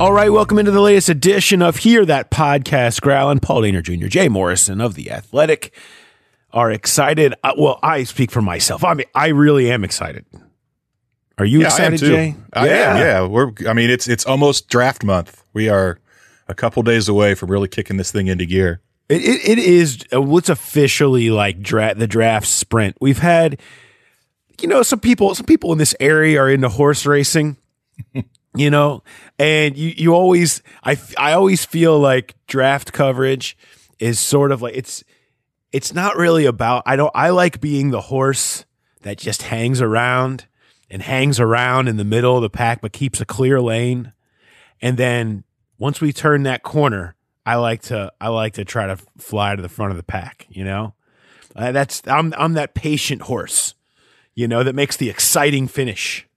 All right, welcome into the latest edition of Hear That Podcast. Growlin, Paul Dehner Jr., Jay Morrison of The Athletic are excited. Uh, well, I speak for myself. I mean, I really am excited. Are you Yeah, excited. Jay? I am. Yeah, we're. I mean, it's it's almost draft month. We are a couple days away from really kicking this thing into gear. It, it, it is. uh, What's officially like dra- the draft sprint. We've had, you know, some people. Some people in this area are into horse racing. You know, and you you always i i always feel like draft coverage is sort of like it's. It's not really about. I don't. I like being the horse that just hangs around and hangs around in the middle of the pack, but keeps a clear lane. And then once we turn that corner, I like to I like to try to fly to the front of the pack. You know, uh, that's I'm I'm that patient horse, you know, that makes the exciting finish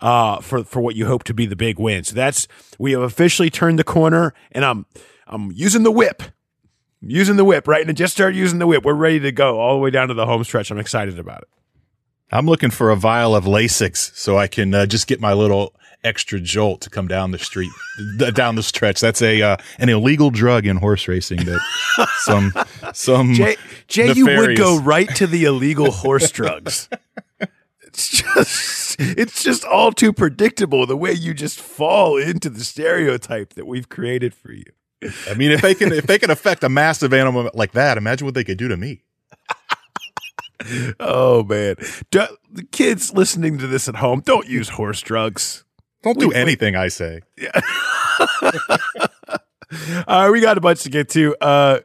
uh, for for what you hope to be the big win. So that's we have officially turned the corner, and I'm I'm using the whip, I'm using the whip right, and I just started using the whip. We're ready to go all the way down to the home stretch. I'm excited about it. I'm looking for a vial of Lasix so I can uh, just get my little extra jolt to come down the street, down the stretch. That's a uh, an illegal drug in horse racing that some some Jay, Jay, you would go right to the illegal horse drugs. It's just, it's just all too predictable the way you just fall into the stereotype that we've created for you. I mean, if they can if they can affect a massive animal like that, imagine what they could do to me. Oh man, Do- the kids listening to this at home, don't use horse drugs. Don't do wait. anything I say. Uh, we got a bunch to get to. Uh,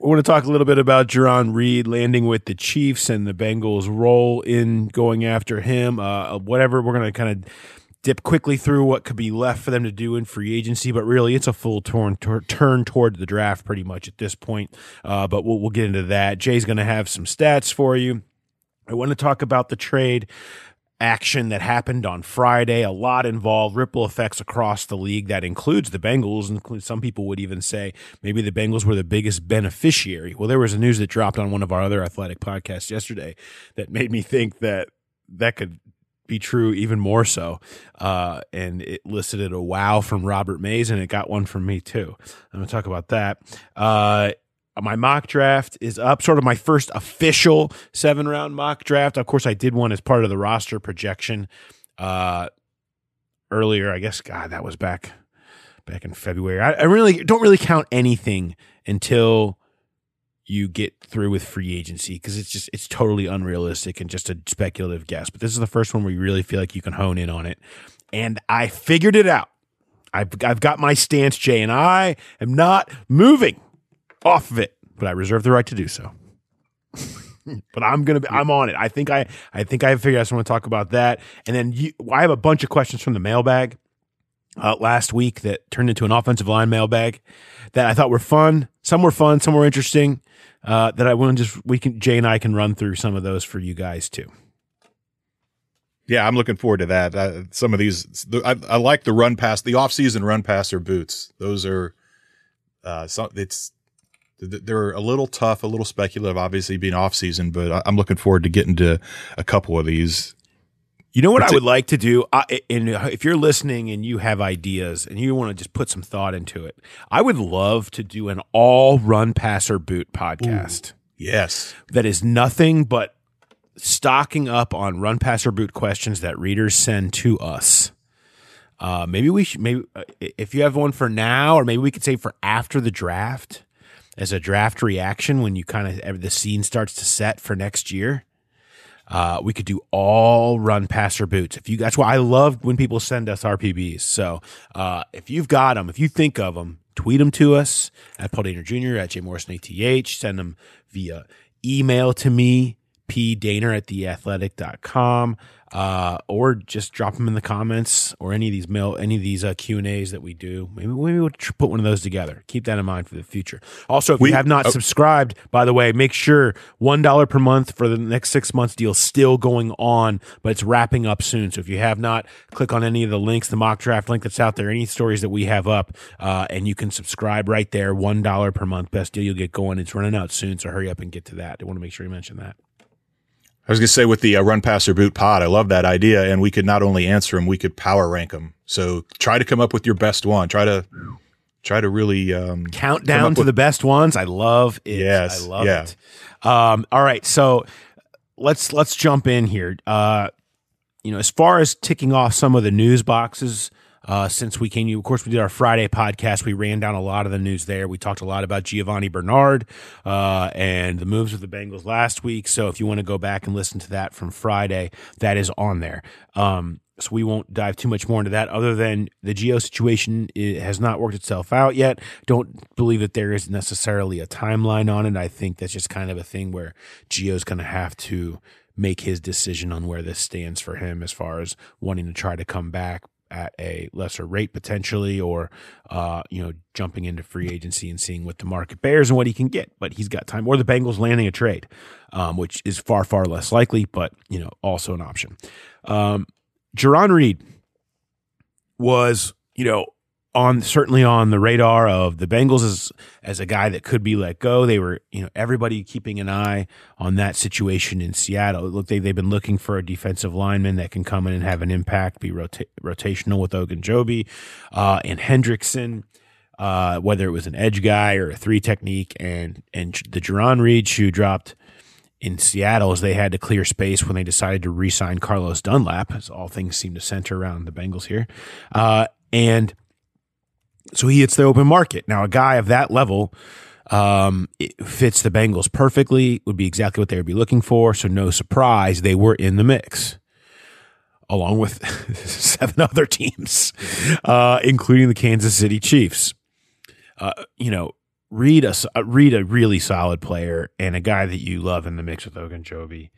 we want to talk a little bit about Jarran Reed landing with the Chiefs and the Bengals' role in going after him. Uh, whatever, we're going to kind of dip quickly through what could be left for them to do in free agency, but really it's a full turn, tur- turn toward the draft pretty much at this point. Uh, but we'll, we'll get into that. Jay's going to have some stats for you. I want to talk about the trade action that happened on Friday. A lot involved, ripple effects across the league. That includes the Bengals. And some people would even say maybe the Bengals were the biggest beneficiary. Well, there was a news that dropped on one of our other athletic podcasts yesterday that made me think that that could be true even more so. Uh, and it elicited a wow from Robert Mays, and it got one from me too. I'm going to talk about that. Uh, my mock draft is up, sort of my first official seven round mock draft. Of course, I did one as part of the roster projection uh, earlier. I guess, God, that was back back in February. I, I really don't really count anything until you get through with free agency because it's just it's totally unrealistic and just a speculative guess. But this is the first one where you really feel like you can hone in on it, and I figured it out. I've I've got my stance, Jay, and I am not moving off of it, but I reserve the right to do so. but I'm gonna be, I'm on it. I think I I think I figured out. Want to talk about that, and then you, I have a bunch of questions from the mailbag uh, last week that turned into an offensive line mailbag that I thought were fun. Some were fun, some were interesting. Uh, that I want to just we can Jay and I can run through some of those for you guys too. Yeah, I'm looking forward to that. Uh, some of these, I, I like the run pass, the off season run pass or boots. Those are, uh, some, it's, they're a little tough, a little speculative, obviously being off season, but I'm looking forward to getting to a couple of these. You know what I would like to do? I, and if you're listening and you have ideas and you want to just put some thought into it, I would love to do an all run pass or boot podcast Yes. that is nothing but stocking up on run pass or boot questions that readers send to us. Uh, maybe we should, maybe uh, if you have one for now, or maybe we could say for after the draft as a draft reaction when you kind of the scene starts to set for next year. Uh, we could do all run pass or boots. If you, that's why I love when people send us RPBs. So uh, if you've got them, if you think of them, tweet them to us at Paul Dehner Jr. at J Morrison ATH. Send them via email to me, pdehner at theathletic.com, uh, or just drop them in the comments or any of these mail, any of these uh, Q and A's that we do. Maybe, maybe we'll put one of those together. Keep that in mind for the future. Also, if We- you have not oh. subscribed, by the way, make sure one dollar per month for the next six months deal still going on, but it's wrapping up soon. So if you have not, click on any of the links, the mock draft link that's out there, any stories that we have up, uh, and you can subscribe right there. One dollar per month, best deal you'll get going. It's running out soon, so hurry up and get to that. I want to make sure you mention that. I was going to say with the uh, run pass or boot pod, I love that idea. And we could not only answer them, we could power rank them. So try to come up with your best one. Try to, try to really, um, count down to with, the best ones. I love it. Yes. I love yeah. it. Um, all right. So let's, let's jump in here. Uh, you know, as far as ticking off some of the news boxes, uh, since we came. Of course, we did our Friday podcast. We ran down a lot of the news there. We talked a lot about Giovani Bernard uh, and the moves of the Bengals last week. So if you want to go back and listen to that from Friday, that is on there. Um, so we won't dive too much more into that other than the Gio situation has not worked itself out yet. Don't believe that there is necessarily a timeline on it. I think that's just kind of a thing where Gio's going to have to make his decision on where this stands for him as far as wanting to try to come back at a lesser rate potentially, or uh, you know, jumping into free agency and seeing what the market bears and what he can get. But he's got time, or the Bengals landing a trade, um, which is far far less likely, but you know, also an option. Um, Reed was, you know, on certainly on the radar of the Bengals as as a guy that could be let go. They were, you know, everybody keeping an eye on that situation in Seattle. Look, they they've been looking for a defensive lineman that can come in and have an impact, be rota- rotational with Ogunjobi uh, and Hendrickson. Uh, whether it was an edge guy or a three technique, and and the Jarran Reed shoe dropped in Seattle as they had to clear space when they decided to re-sign Carlos Dunlap, as all things seem to center around the Bengals here. Uh, and so he hits the open market. Now, a guy of that level um, fits the Bengals perfectly, would be exactly what they would be looking for. So, no surprise, they were in the mix along with seven other teams, uh, including the Kansas City Chiefs. Uh, you know, Reed a, uh, Reed a really solid player and a guy that you love in the mix with Ogunjobi,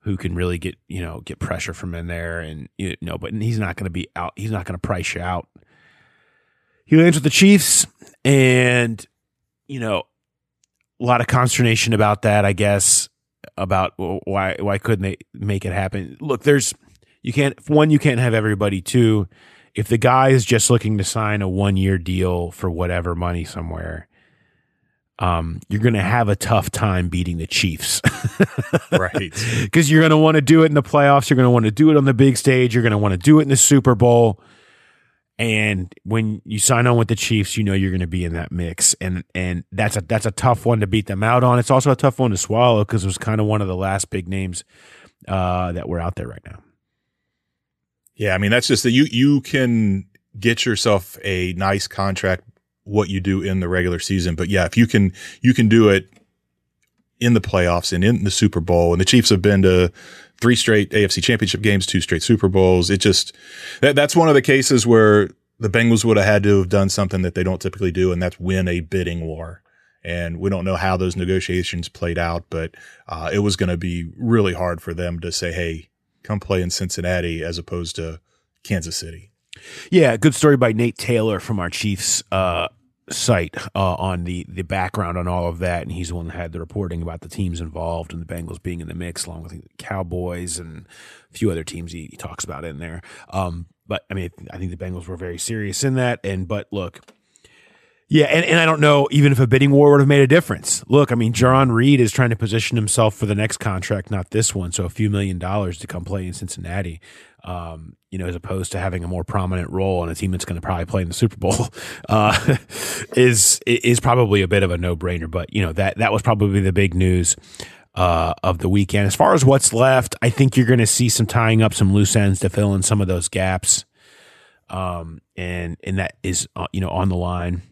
who can really get you know get pressure from in there and you know, but he's not going to be out. He's not going to price you out he lands with the Chiefs, and you know, a lot of consternation about that. I guess about why why couldn't they make it happen? Look, there's you can't one you can't have everybody. Two, if the guy is just looking to sign a one year deal for whatever money somewhere, um, you're going to have a tough time beating the Chiefs. right. Because you're going to want to do it in the playoffs. You're going to want to do it on the big stage. You're going to want to do it in the Super Bowl. And when you sign on with the Chiefs, you know you're going to be in that mix, and and that's a that's a tough one to beat them out on. It's also a tough one to swallow because it was kind of one of the last big names uh, that were out there right now. Yeah, I mean that's just that you you can get yourself a nice contract what you do in the regular season, but yeah, if you can you can do it in the playoffs and in the Super Bowl, and the Chiefs have been to three straight AFC championship games, two straight Super Bowls. It just, that, that's one of the cases where the Bengals would have had to have done something that they don't typically do, and that's win a bidding war. And we don't know how those negotiations played out, but uh, it was going to be really hard for them to say, hey, come play in Cincinnati as opposed to Kansas City. Yeah, good story by Nate Taylor from our Chiefs uh, site uh, on the the background on all of that, and he's the one that had the reporting about the teams involved and the Bengals being in the mix, along with the Cowboys and a few other teams he, he talks about in there. Um, but I mean, I think the Bengals were very serious in that. And but look, yeah, and, and I don't know even if a bidding war would have made a difference. Look, I mean, Jarran Reed is trying to position himself for the next contract, not this one. So a few million dollars to come play in Cincinnati um, you know, as opposed to having a more prominent role on a team that's going to probably play in the Super Bowl, uh, is is probably a bit of a no brainer. But you know that that was probably the big news uh, of the weekend. As far as what's left, I think you're going to see some tying up some loose ends to fill in some of those gaps, um, and and that is uh, you know on the line.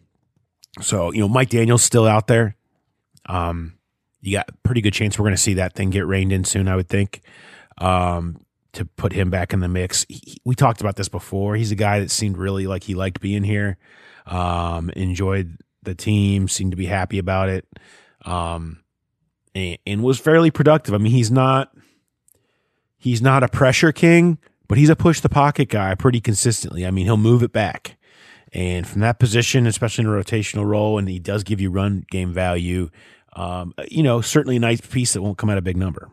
So you know Mike Daniels still out there. Um, you got pretty good chance we're going to see that thing get reined in soon. I would think. Um, to put him back in the mix. He, we talked about this before. He's a guy that seemed really like he liked being here, um, enjoyed the team, seemed to be happy about it, um, and, and was fairly productive. I mean, he's not he's not a pressure king, but he's a push the pocket guy pretty consistently. I mean, he'll move it back. And from that position, especially in a rotational role, and he does give you run game value, um, you know, certainly a nice piece that won't come out a big number.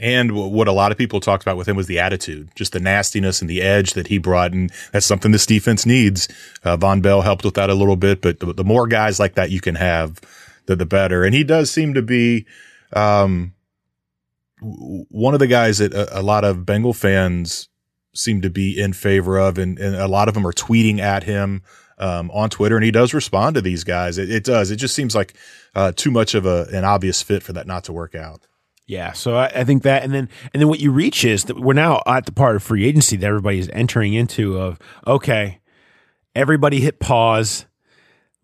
And what a lot of people talked about with him was the attitude, just the nastiness and the edge that he brought. And that's something this defense needs. Uh, Vonn Bell helped with that a little bit, but the, the, more guys like that you can have, the, the better. And he does seem to be, um, one of the guys that a, a, lot of Bengal fans seem to be in favor of, and, and a lot of them are tweeting at him um, on Twitter, and he does respond to these guys. It, it does. It just seems like uh, too much of a, an obvious fit for that not to work out. Yeah, so I, I, think that, and then and then what you reach is that we're now at the part of free agency that everybody is entering into. Of okay, everybody hit pause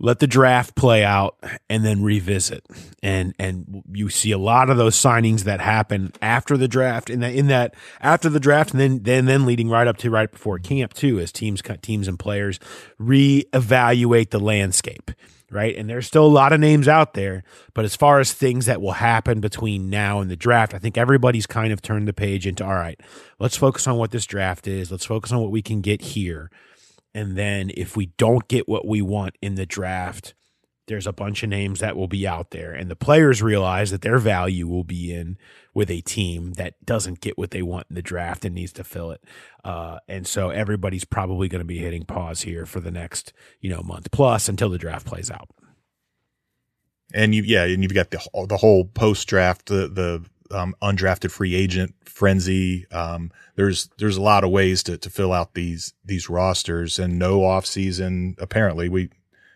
let the draft play out and then revisit and and you see a lot of those signings that happen after the draft in that in that after the draft and then then then leading right up to right before camp too as teams cut teams and players reevaluate the landscape right? And there's still a lot of names out there but as far as things that will happen between now and the draft i think everybody's kind of turned the page into all right let's focus on what this draft is. Let's focus on what we can get here. And then if we don't get what we want in the draft, there's a bunch of names that will be out there. And the players realize that their value will be in with a team that doesn't get what they want in the draft and needs to fill it. Uh, and so everybody's probably going to be hitting pause here for the next, you know, month plus until the draft plays out. And you, yeah, and you've got the the whole post draft, the the um, undrafted free agent frenzy. Um, there's there's a lot of ways to, to fill out these these rosters, and no off season. Apparently, we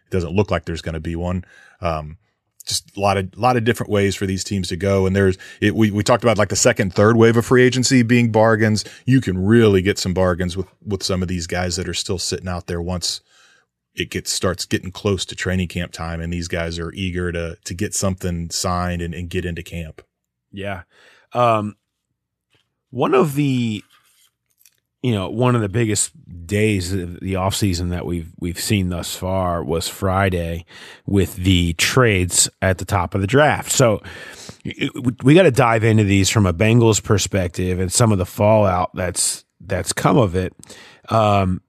it doesn't look like there's going to be one. Um, just a lot of lot of different ways for these teams to go. And there's it, we we talked about like the second, third wave of free agency being bargains. You can really get some bargains with with some of these guys that are still sitting out there once it gets starts getting close to training camp time, and these guys are eager to to get something signed and, and get into camp. Yeah. Um, one of the, you know, one of the biggest days of the off season that we've we've seen thus far was Friday with the trades at the top of the draft. So we got to dive into these from a Bengals perspective and some of the fallout that's that's come of it. Um,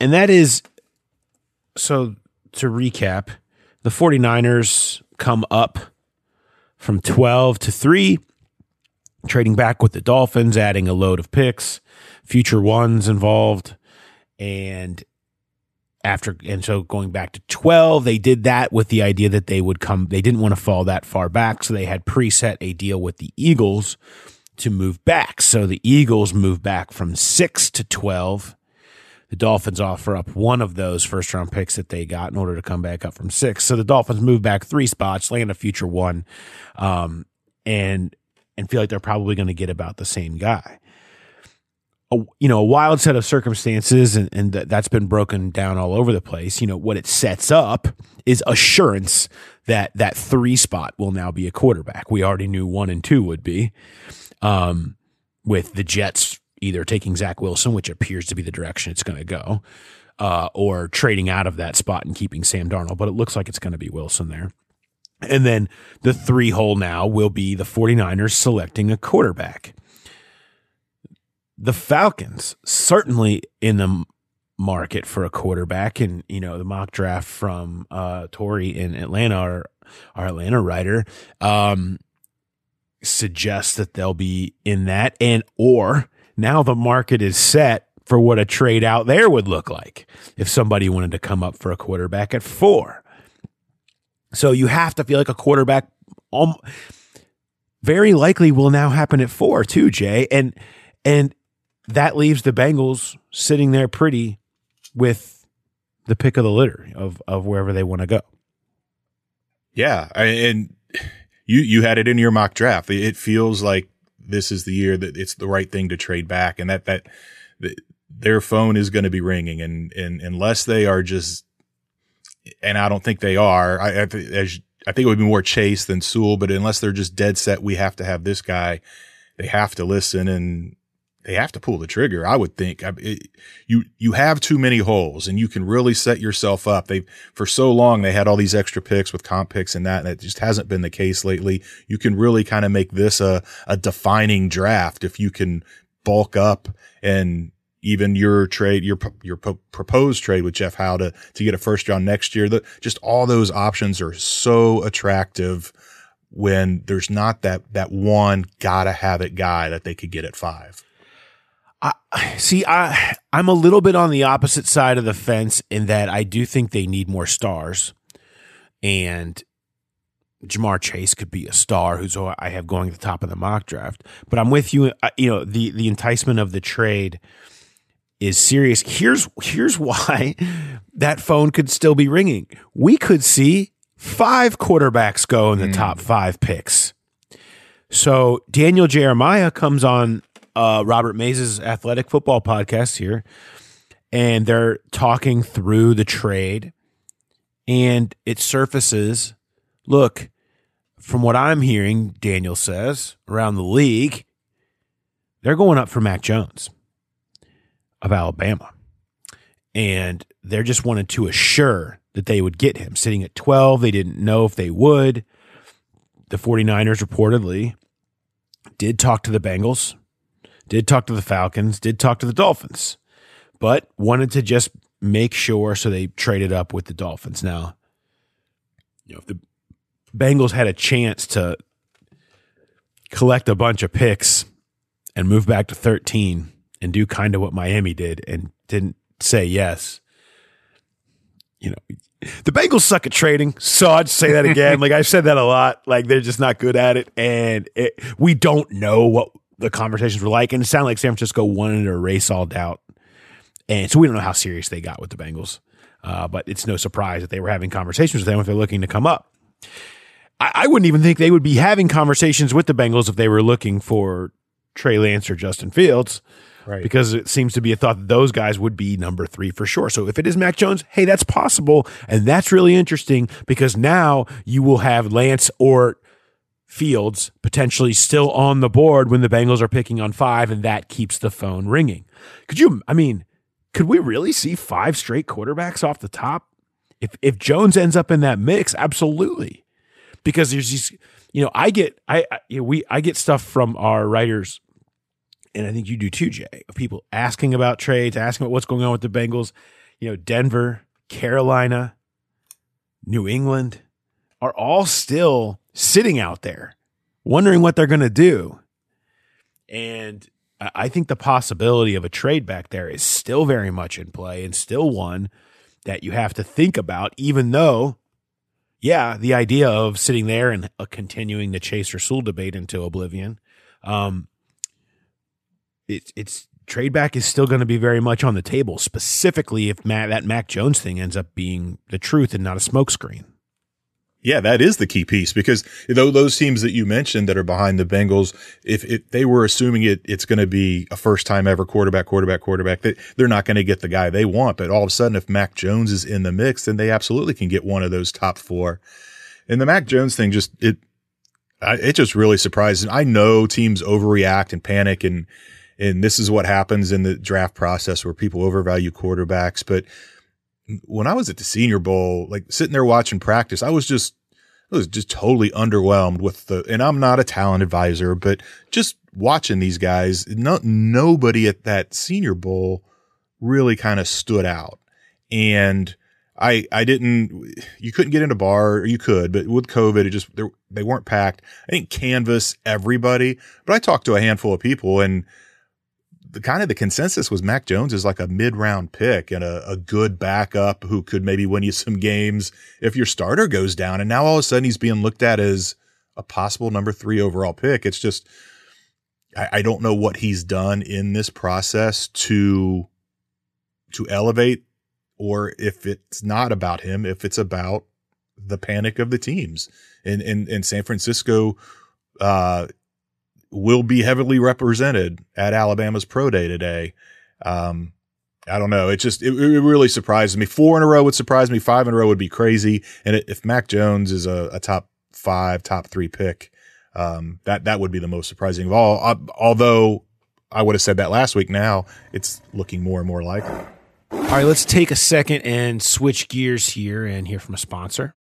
and that is so to recap, the 49ers come up from 12 to 3, trading back with the Dolphins, adding a load of picks, future ones involved. And after, and so going back to 12, they did that with the idea that they would come, they didn't want to fall that far back. So they had preset a deal with the Eagles to move back. So the Eagles moved back from 6 to 12 the Dolphins offer up one of those first round picks that they got in order to come back up from six. So the Dolphins move back three spots, land a future one, um, and and feel like they're probably going to get about the same guy. A, you know, a wild set of circumstances, and, and that's been broken down all over the place. You know, what it sets up is assurance that that three spot will now be a quarterback. We already knew one and two would be. Um, with the Jets either taking Zach Wilson, which appears to be the direction it's going to go, uh, or trading out of that spot and keeping Sam Darnold. But it looks like it's going to be Wilson there. And then the three hole now will be the 49ers selecting a quarterback. The Falcons certainly in the market for a quarterback. And, you know, the mock draft from uh, Tori in Atlanta, our, our Atlanta writer, um, suggests that they'll be in that and or now the market is set for what a trade out there would look like if somebody wanted to come up for a quarterback at four. So you have to feel like a quarterback um, very likely will now happen at four too, Jay. And and that leaves the Bengals sitting there pretty with the pick of the litter of of wherever they want to go. Yeah, and you you had it in your mock draft. It feels like this is the year that it's the right thing to trade back and that, that, that their phone is going to be ringing and, and unless they are just, and I don't think they are, I, I, as, I think it would be more Chase than Sewell, but unless they're just dead set, we have to have this guy. They have to listen and they have to pull the trigger. I would think it, you, you have too many holes and you can really set yourself up. They, for so long, they had all these extra picks with comp picks and that, and it just hasn't been the case lately. You can really kind of make this a, a defining draft if you can bulk up and even your trade, your, your proposed trade with Jeff Howe to, to get a first round next year. That just all those options are so attractive when there's not that, that one gotta have it guy that they could get at five. I see. I I'm a little bit on the opposite side of the fence in that I do think they need more stars, and Ja'Marr Chase could be a star, who's who I have going at the top of the mock draft. But I'm with you. uh, You know, the the enticement of the trade is serious. Here's here's why that phone could still be ringing. We could see five quarterbacks go in the top five picks. So Daniel Jeremiah comes on uh, Robert Mays' athletic football podcast here, and they're talking through the trade, and it surfaces. Look, from what I'm hearing, Daniel says around the league, they're going up for Mac Jones of Alabama. And they're just wanted to assure that they would get him. Sitting at 12, they didn't know if they would. The 49ers reportedly did talk to the Bengals, did talk to the Falcons, did talk to the Dolphins, but wanted to just make sure. So they traded up with the Dolphins. Now, you know, if the Bengals had a chance to collect a bunch of picks and move back to 13 and do kind of what Miami did and didn't say yes. You know, the Bengals suck at trading. So I'd say that again. like I've said that a lot. Like they're just not good at it. And it, we don't know what the conversations were like. And it sounded like San Francisco wanted to erase all doubt. And so we don't know how serious they got with the Bengals. Uh, but it's no surprise that they were having conversations with them if they're looking to come up. I, I wouldn't even think they would be having conversations with the Bengals if they were looking for Trey Lance or Justin Fields Right. because it seems to be a thought that those guys would be number three for sure. So if it is Mac Jones, hey, that's possible. And that's really interesting because now you will have Lance or Fields potentially still on the board when the Bengals are picking on five, and that keeps the phone ringing. Could you, I mean, could we really see five straight quarterbacks off the top? If if Jones ends up in that mix, absolutely. Because there's these, you know, I get I, I we I get stuff from our writers and I think you do too, Jay, of people asking about trades, asking about what's going on with the Bengals. You know, Denver, Carolina, New England are all still sitting out there wondering what they're going to do. And I think the possibility of a trade back there is still very much in play and still one that you have to think about, even though, yeah, the idea of sitting there and uh, continuing the Chase Rasul debate into oblivion. Um, it's it's trade back is still going to be very much on the table, specifically if Matt, that Mac Jones thing ends up being the truth and not a smokescreen. Yeah, that is the key piece because those teams that you mentioned that are behind the Bengals, if, if they were assuming it, it's going to be a first time ever quarterback, quarterback, quarterback, they, they're not going to get the guy they want. But all of a sudden, if Mac Jones is in the mix, then they absolutely can get one of those top four. And the Mac Jones thing just, it, it just really surprises. I know teams overreact and panic and, and this is what happens in the draft process where people overvalue quarterbacks. But when I was at the Senior Bowl, like sitting there watching practice, I was just I was just totally underwhelmed with the. And I'm not a talent advisor, but just watching these guys, no nobody at that Senior Bowl really kind of stood out. And I I didn't. You couldn't get in a bar, or you could, but with COVID, it just they weren't packed. I didn't canvas everybody, but I talked to a handful of people and the kind of the consensus was Mac Jones is like a mid round pick and a, a good backup who could maybe win you some games if your starter goes down. And now all of a sudden he's being looked at as a possible number three overall pick. It's just, I, I don't know what he's done in this process to, to elevate or if it's not about him, if it's about the panic of the teams and, and, and San Francisco, uh, will be heavily represented at Alabama's pro day today. Um, I don't know. It just, it, it, really surprises me. Four in a row would surprise me. Five in a row would be crazy. And if Mac Jones is a, a top five, top three pick, um, that, that would be the most surprising of all. Uh, although I would have said that last week. Now it's looking more and more likely. All right, let's take a second and switch gears here and hear from a sponsor.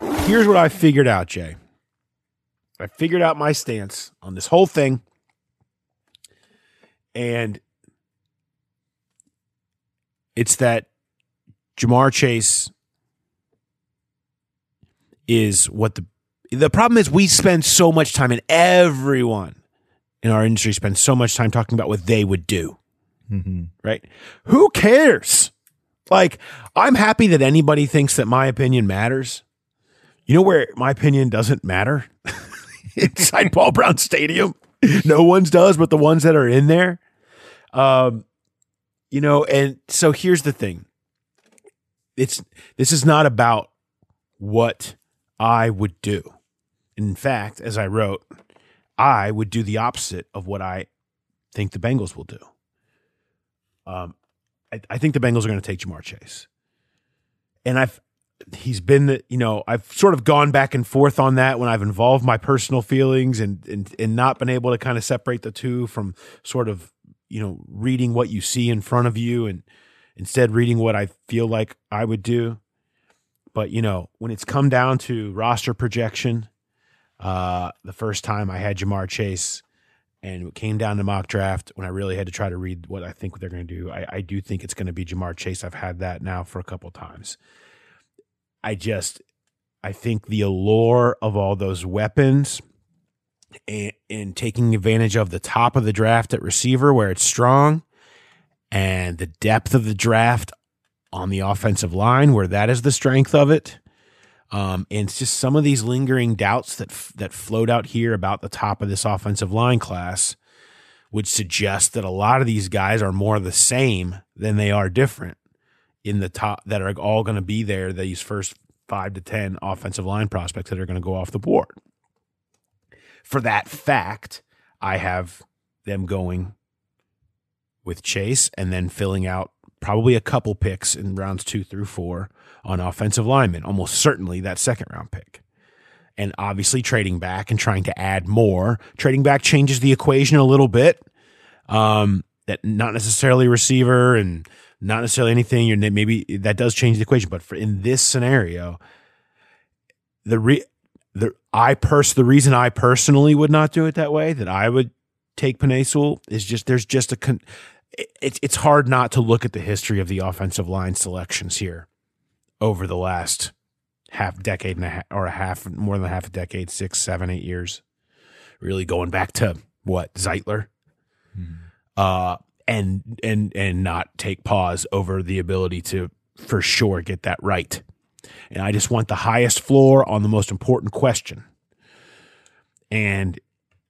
Here's what I figured out, Jay. I figured out my stance on this whole thing. And it's that Ja'Marr Chase is what the the problem is we spend so much time and everyone in our industry spends so much time talking about what they would do. Mm-hmm. Right? Who cares Like, I'm happy that anybody thinks that my opinion matters. You know where my opinion doesn't matter? Inside Paul Brown Stadium. No one's does, but the ones that are in there. Um, you know, and so here's the thing. It's this is not about what I would do. In fact, as I wrote, I would do the opposite of what I think the Bengals will do. Um, I, I think the Bengals are going to take Ja'Marr Chase, and I've he's been the you know I've sort of gone back and forth on that when I've involved my personal feelings and and and not been able to kind of separate the two from sort of you know reading what you see in front of you and instead reading what I feel like I would do. But you know when it's come down to roster projection, uh, the first time I had Ja'Marr Chase and it came down to mock draft when I really had to try to read what I think they're going to do. I, I do think it's going to be Ja'Marr Chase. I've had that now for a couple times. I just, I think the allure of all those weapons and, and taking advantage of the top of the draft at receiver where it's strong and the depth of the draft on the offensive line where that is the strength of it. Um, and it's just some of these lingering doubts that that float out here about the top of this offensive line class would suggest that a lot of these guys are more the same than they are different in the top that are all going to be there these first five to ten offensive line prospects that are going to go off the board. For that fact, I have them going with Chase and then filling out probably a couple picks in rounds two through four on offensive linemen, almost certainly that second round pick. And obviously, trading back and trying to add more. Trading back changes the equation a little bit. Um, that not necessarily receiver and not necessarily anything. You're maybe that does change the equation, but for in this scenario, the re the I pers the reason I personally would not do it that way, that I would take Penei is just there's just a con- it's it's hard not to look at the history of the offensive line selections here over the last half decade and a half or a half more than a half a decade, six, seven, eight years. Really going back to what Zeitler, mm-hmm. uh, and and and not take pause over the ability to for sure get that right. And I just want the highest floor on the most important question. And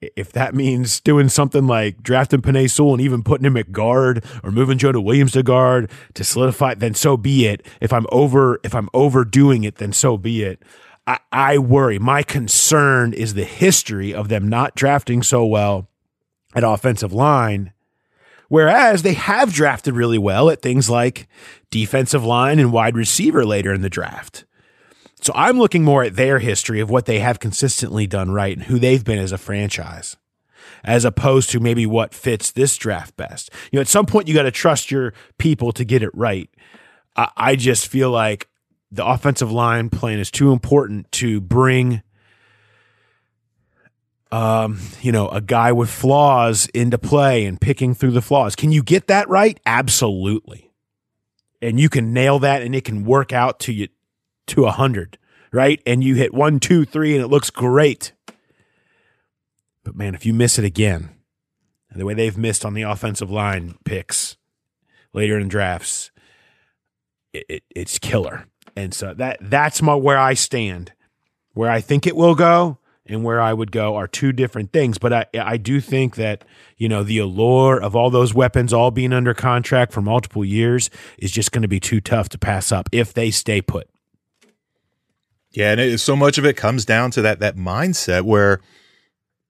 if that means doing something like drafting Penei Sewell and even putting him at guard or moving Jonah Williams to guard to solidify, then so be it. If I'm over, if I'm overdoing it, then so be it. I, I worry. My concern is the history of them not drafting so well at offensive line, whereas they have drafted really well at things like defensive line and wide receiver later in the draft. So I'm looking more at their history of what they have consistently done right and who they've been as a franchise, as opposed to maybe what fits this draft best. You know, at some point you got to trust your people to get it right. I, just feel like the offensive line plan is too important to bring um, you know, a guy with flaws into play and picking through the flaws. Can you get that right? Absolutely. And you can nail that and it can work out to you to a 100, right? And you hit one, two, three, and it looks great. But man, if you miss it again, the way they've missed on the offensive line picks later in drafts, it, it, it's killer. And so that that's my where I stand. Where I think it will go and where I would go are two different things. But I I do think that you know the allure of all those weapons all being under contract for multiple years is just going to be too tough to pass up if they stay put. Yeah, and it, so much of it comes down to that that mindset where,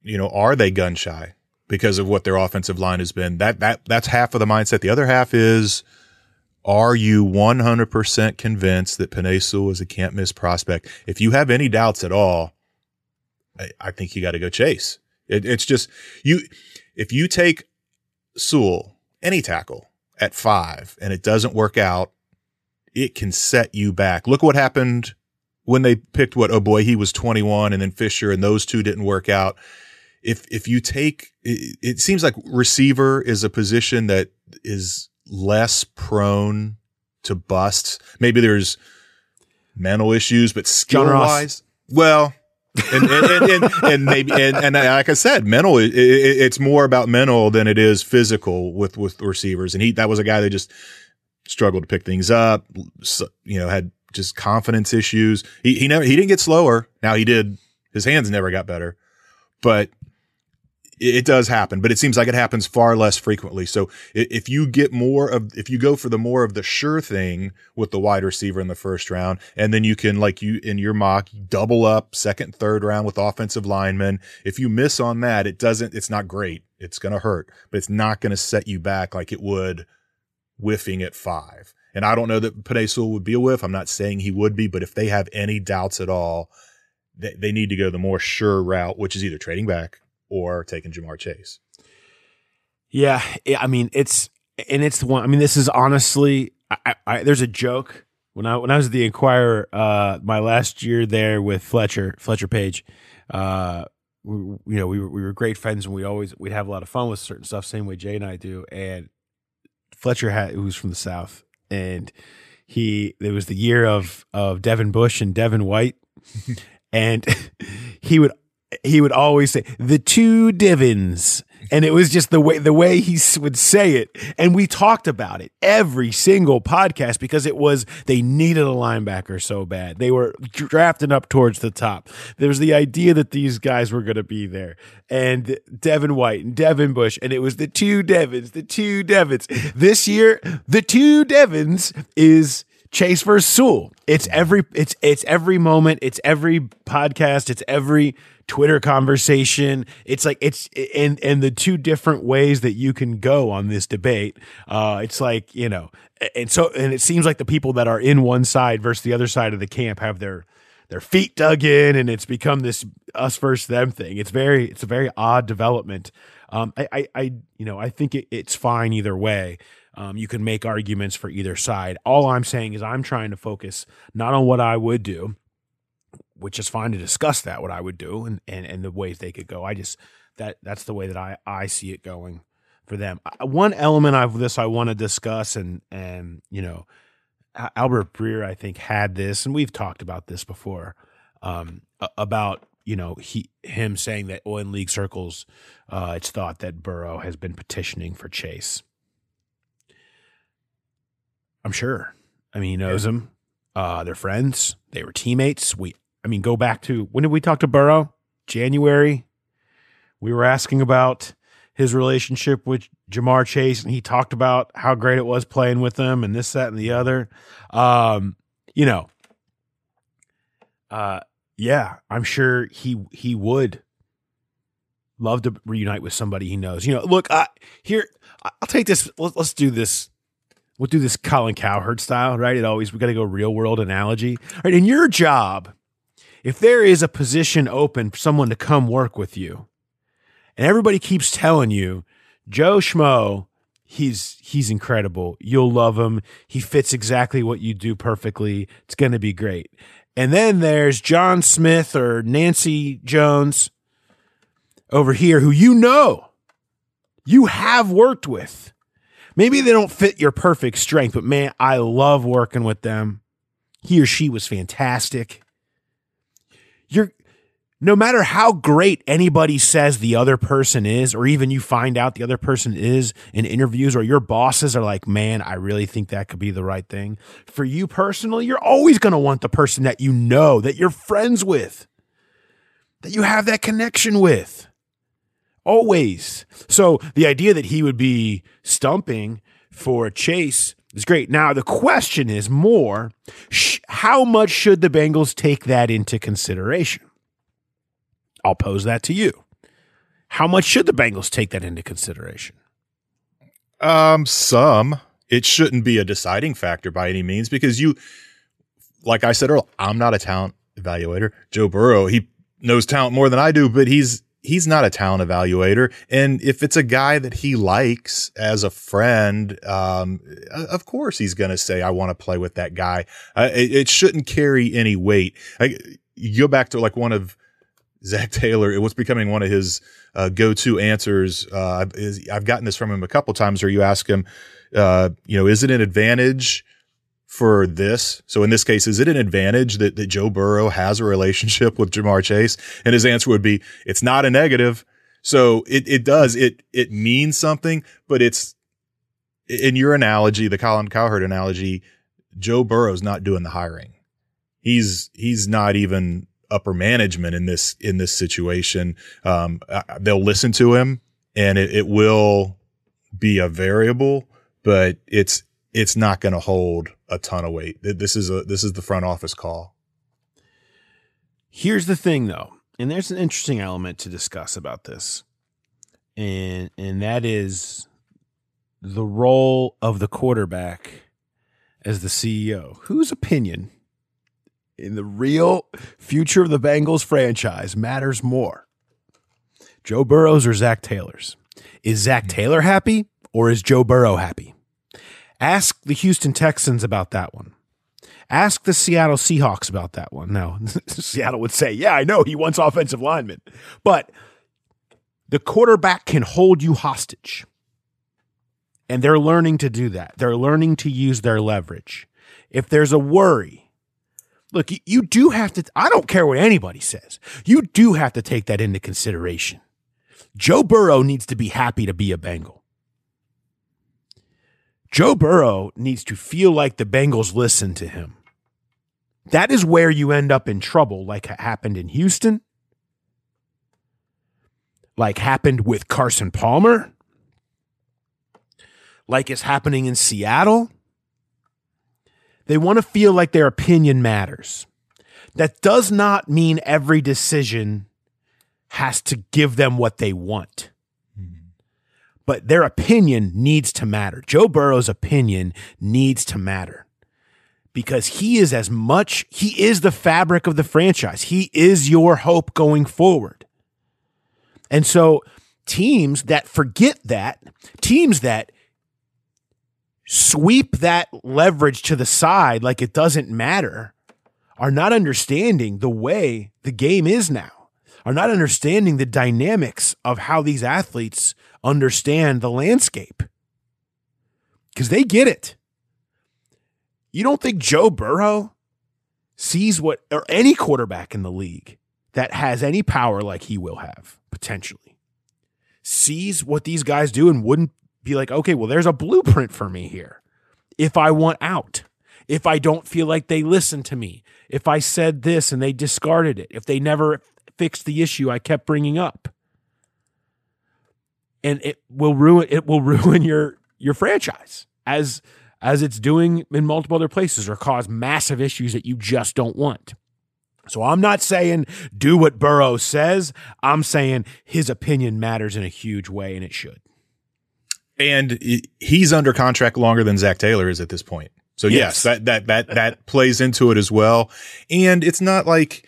you know, are they gun shy because of what their offensive line has been? That that that's half of the mindset. The other half is, are you one hundred percent convinced that Penei Sewell is a can't miss prospect? If you have any doubts at all, I, I think you got to go chase. It, it's just you. If you take Sewell any tackle at five and it doesn't work out, it can set you back. Look what happened when they picked what oh boy he was 21 and then Fisher and those two didn't work out. If if you take it, it seems like receiver is a position that is less prone to busts. Maybe there's mental issues, but skill wise, well, and, and, and, and, maybe and, and like I said, mental. It, it, it's more about mental than it is physical with with receivers. And he that was a guy that just struggled to pick things up. You know, had just confidence issues. He he never he didn't get slower. Now he did. His hands never got better, but it does happen, but it seems like it happens far less frequently. So if you get more of, if you go for the more of the sure thing with the wide receiver in the first round, and then you can, like you in your mock, double up second, third round with offensive linemen. If you miss on that, it doesn't, it's not great. It's going to hurt, but it's not going to set you back like it would whiffing at five. And I don't know that Penei would be a whiff. I'm not saying he would be, but if they have any doubts at all, they, they need to go the more sure route, which is either trading back or taking Ja'Marr Chase. Yeah, I mean it's and it's the one. I mean, this is honestly, I, I, there's a joke when I when I was at the Inquirer, uh, my last year there with Fletcher Fletcher Page. Uh, we, you know, we were, we were great friends and we always we'd have a lot of fun with certain stuff. Same way Jay and I do. And Fletcher had who's from the South, and he it was the year of of Devin Bush and Devin White, and he would he would always say the two Divins. And it was just the way the way he would say it, and we talked about it every single podcast because it was they needed a linebacker so bad. They were drafting up towards the top. There was the idea that these guys were going to be there, and Devin White and Devin Bush, and it was the two Devins, the two Devins. This year, the two Devins is Chase versus Sewell. It's every it's it's every moment, it's every podcast, it's every Twitter conversation. It's like it's and and the two different ways that you can go on this debate. Uh, it's like you know, and so and it seems like the people that are in one side versus the other side of the camp have their their feet dug in, and it's become this us versus them thing. It's very it's a very odd development. Um, I, I, I you know I think it, it's fine either way. Um, you can make arguments for either side. All I'm saying is I'm trying to focus not on what I would do, which is fine to discuss that what I would do and, and, and the ways they could go. I just that that's the way that I, I see it going for them. One element of this I want to discuss and and you know Albert Breer I think had this and we've talked about this before um, about you know he him saying that oh, in league circles uh, it's thought that Burrow has been petitioning for Chase. I'm sure. I mean, he knows yeah. him. Uh, they're friends. They were teammates. We I mean, go back to when did we talk to Burrow? January. We were asking about his relationship with Ja'Marr Chase, and he talked about how great it was playing with them and this, that, and the other. Um, you know, uh, yeah, I'm sure he he would love to reunite with somebody he knows. You know, look, I, here I'll take this. Let's, let's do this. We'll do this Colin Cowherd style, right? It always we got to go real world analogy, right? In your job, if there is a position open for someone to come work with you, and everybody keeps telling you, Joe Schmo, he's he's incredible. You'll love him. He fits exactly what you do perfectly. It's going to be great. And then there's John Smith or Nancy Jones over here who you know you have worked with. Maybe they don't fit your perfect strength, but man, I love working with them. He or she was fantastic you're no matter how great anybody says the other person is, or even you find out the other person is in interviews, or your bosses are like, man, I really think that could be the right thing. For you personally, you're always going to want the person that you know, that you're friends with, that you have that connection with. Always. So the idea that he would be stumping for Chase is great. Now, the question is more sh- how much should the Bengals take that into consideration? I'll pose that to you. How much should the Bengals take that into consideration? Um, some. It shouldn't be a deciding factor by any means because you, like I said earlier, I'm not a talent evaluator. Joe Burrow, he knows talent more than I do, but he's he's not a talent evaluator. And if it's a guy that he likes as a friend, um, of course he's going to say, I want to play with that guy. Uh, it, it, shouldn't carry any weight. I, you go back to like one of Zac Taylor, it was becoming one of his uh, go-to answers. Uh, I've gotten this from him a couple times where you ask him, uh, you know, is it an advantage for this. So in this case, is it an advantage that, that Joe Burrow has a relationship with Ja'Marr Chase? And his answer would be, it's not a negative. So it, it does, it, it means something, but it's, in your analogy, the Colin Cowherd analogy, Joe Burrow's not doing the hiring. He's he's not even upper management in this in this situation. Um, they'll listen to him, and it, it will be a variable, but it's it's not going to hold a ton of weight. This is a this is the front office call. Here's the thing, though, and there's an interesting element to discuss about this, and and that is the role of the quarterback as the CEO. Whose opinion in the real future of the Bengals franchise matters more? Joe Burrow's or Zac Taylor's? Is Zac hmm. Taylor happy or is Joe Burrow happy? Ask the Houston Texans about that one. Ask the Seattle Seahawks about that one. Now, Seattle would say, yeah, I know he wants offensive linemen, but the quarterback can hold you hostage. And they're learning to do that. They're learning to use their leverage. If there's a worry, look, you do have to, I don't care what anybody says, you do have to take that into consideration. Joe Burrow needs to be happy to be a Bengal. Joe Burrow needs to feel like the Bengals listen to him. That is where you end up in trouble, like happened in Houston, like happened with Carson Palmer, like is happening in Seattle. They want to feel like their opinion matters. That does not mean every decision has to give them what they want but their opinion needs to matter. Joe Burrow's opinion needs to matter because he is as much, he is the fabric of the franchise. He is your hope going forward. And so teams that forget that, teams that sweep that leverage to the side like it doesn't matter, are not understanding the way the game is now, are not understanding the dynamics of how these athletes understand the landscape because they get it. You don't think Joe Burrow sees what, or any quarterback in the league that has any power like he will have potentially, sees what these guys do and wouldn't be like, okay, well, there's a blueprint for me here. If I want out, if I don't feel like they listen to me, if I said this and they discarded it, if they never fixed the issue I kept bringing up and it will ruin it will ruin your your franchise as as it's doing in multiple other places or cause massive issues that you just don't want. So I'm not saying do what Burrow says. I'm saying his opinion matters in a huge way and it should. And he's under contract longer than Zac Taylor is at this point. So yes, yes that that that that plays into it as well. And it's not like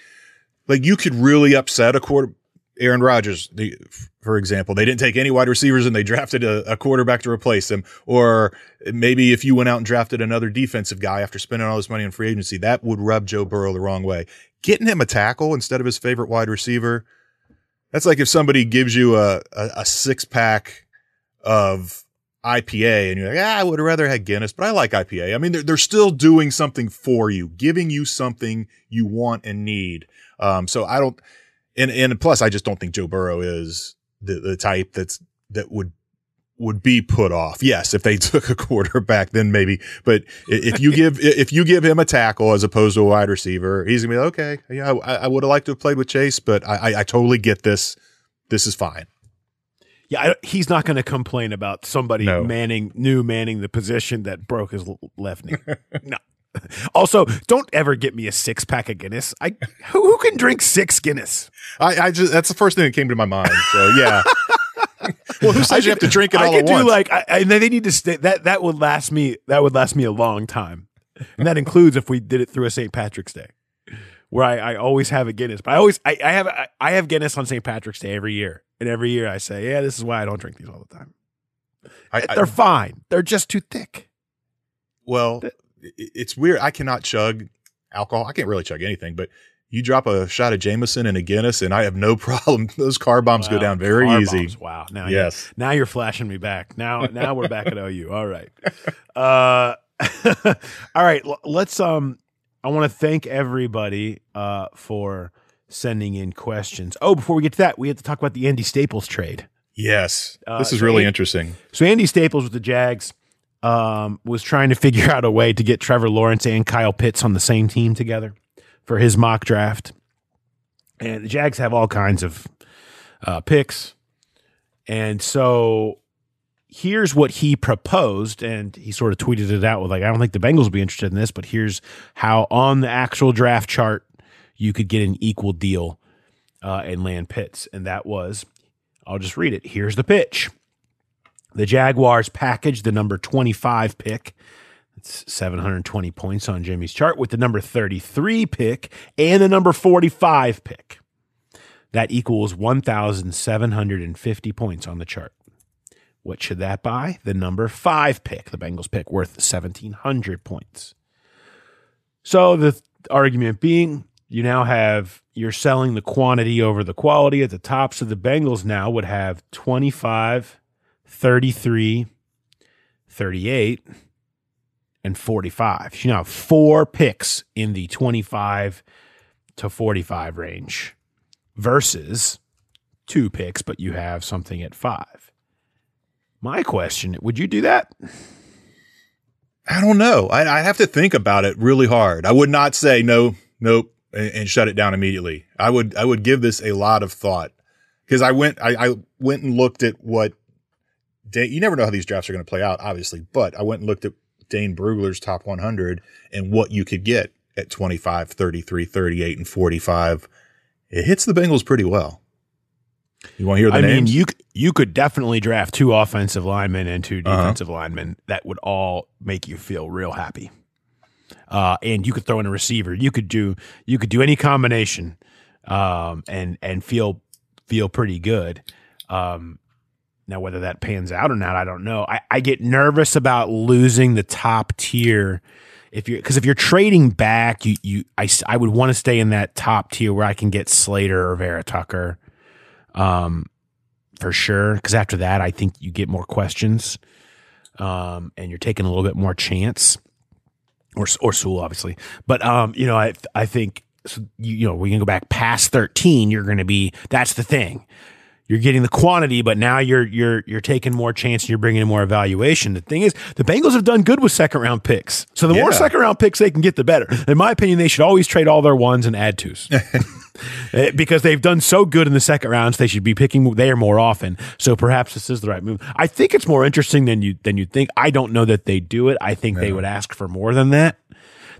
like you could really upset a quarter Aaron Rodgers, the, for example, they didn't take any wide receivers and they drafted a, a, quarterback to replace him. Or maybe if you went out and drafted another defensive guy after spending all this money on free agency, that would rub Joe Burrow the wrong way. Getting him a tackle instead of his favorite wide receiver, that's like if somebody gives you a, a, a six pack of IPA and you're like, ah, I would have rather had Guinness, but I like IPA. I mean, they're, they're still doing something for you, giving you something you want and need. Um, so I don't, and and plus, I just don't think Joe Burrow is the the type that's that would would be put off. Yes, if they took a quarterback, then maybe. But if you give if you give him a tackle as opposed to a wide receiver, he's gonna be like, okay. Yeah, I, I would have liked to have played with Chase, but I, I, I totally get this. This is fine. Yeah, I, he's not going to complain about somebody no. manning new manning the position that broke his left knee. no, also, don't ever get me a six pack of Guinness. I who, who can drink six Guinness? I, I, just that's the first thing that came to my mind. So yeah. well, who says you have to drink it all I could do once? like, I, and they need to stay. That that would last me. That would last me a long time, and that includes if we did it through a St. Patrick's Day, where I, I always have a Guinness. But I always I, I have I, I have Guinness on St. Patrick's Day every year, and every year I say, yeah, this is why I don't drink these all the time. I, They're fine. They're just too thick. Well, it's weird. I cannot chug alcohol. I can't really chug anything, but you drop a shot of Jameson and a Guinness, and I have no problem. Those car bombs wow. go down very car easy. Bombs. Wow. Now, yes. You're, now you're flashing me back. Now, now we're back at OU. All right. Uh, all right. Let's. Um, I want to thank everybody uh, for sending in questions. Oh, before we get to that, we have to talk about the Andy Staples trade. Yes, uh, this is so really Andy, interesting. So Andy Staples with the Jags um, was trying to figure out a way to get Trevor Lawrence and Kyle Pitts on the same team together for his mock draft. And the Jags have all kinds of uh, picks. And so here's what he proposed. And he sort of tweeted it out with, like, I don't think the Bengals will be interested in this, but here's how on the actual draft chart you could get an equal deal uh, and land Pitts. And that was, I'll just read it. Here's the pitch. The Jaguars packaged the number 25 pick. It's 720 points on Jimmy's chart with the number 33 pick and the number 45 pick. That equals 1,750 points on the chart. What should that buy? The number five pick, the Bengals pick, worth 1,700 points. So the argument being, you now have, you're selling the quantity over the quality at the top. So the Bengals now would have 25, 33, 38, and 45. So you now have four picks in the 25 to 45 range versus two picks, but you have something at five. My question would you do that? I don't know. I, I have to think about it really hard. I would not say no, nope, and, and shut it down immediately. I would, I would give this a lot of thought because I went, I, I went and looked at what You never know how these drafts are going to play out, obviously, but I went and looked at Dane Brugler's top 100 and what you could get at 25, 33, 38, and 45 it hits the Bengals pretty well. You want to hear the I names? mean, you you could definitely draft two offensive linemen and two uh-huh. defensive uh-huh. linemen. That would all make you feel real happy. Uh, and you could throw in a receiver. You could do you could do any combination, um, and and feel feel pretty good. Um, now, whether that pans out or not, I don't know. I, I get nervous about losing the top tier if you're because if you're trading back, you you I, I would want to stay in that top tier where I can get Slater or Vera Tucker, um, for sure. Because after that, I think you get more questions, um, and you're taking a little bit more chance, or or Sewell obviously. But um, you know, I I think so you, you know we can go back past thirteen. You're going to be that's the thing you're getting the quantity, but now you're you're you're taking more chance and you're bringing in more evaluation. The thing is, the Bengals have done good with second round picks. So the yeah. more second round picks they can get, the better. In my opinion, they should always trade all their ones and add twos. Eh, because they've done so good in the second rounds, they should be picking there more often. So perhaps this is the right move. I think it's more interesting than you than you think. I don't know that they do it. I think they would ask for more than that.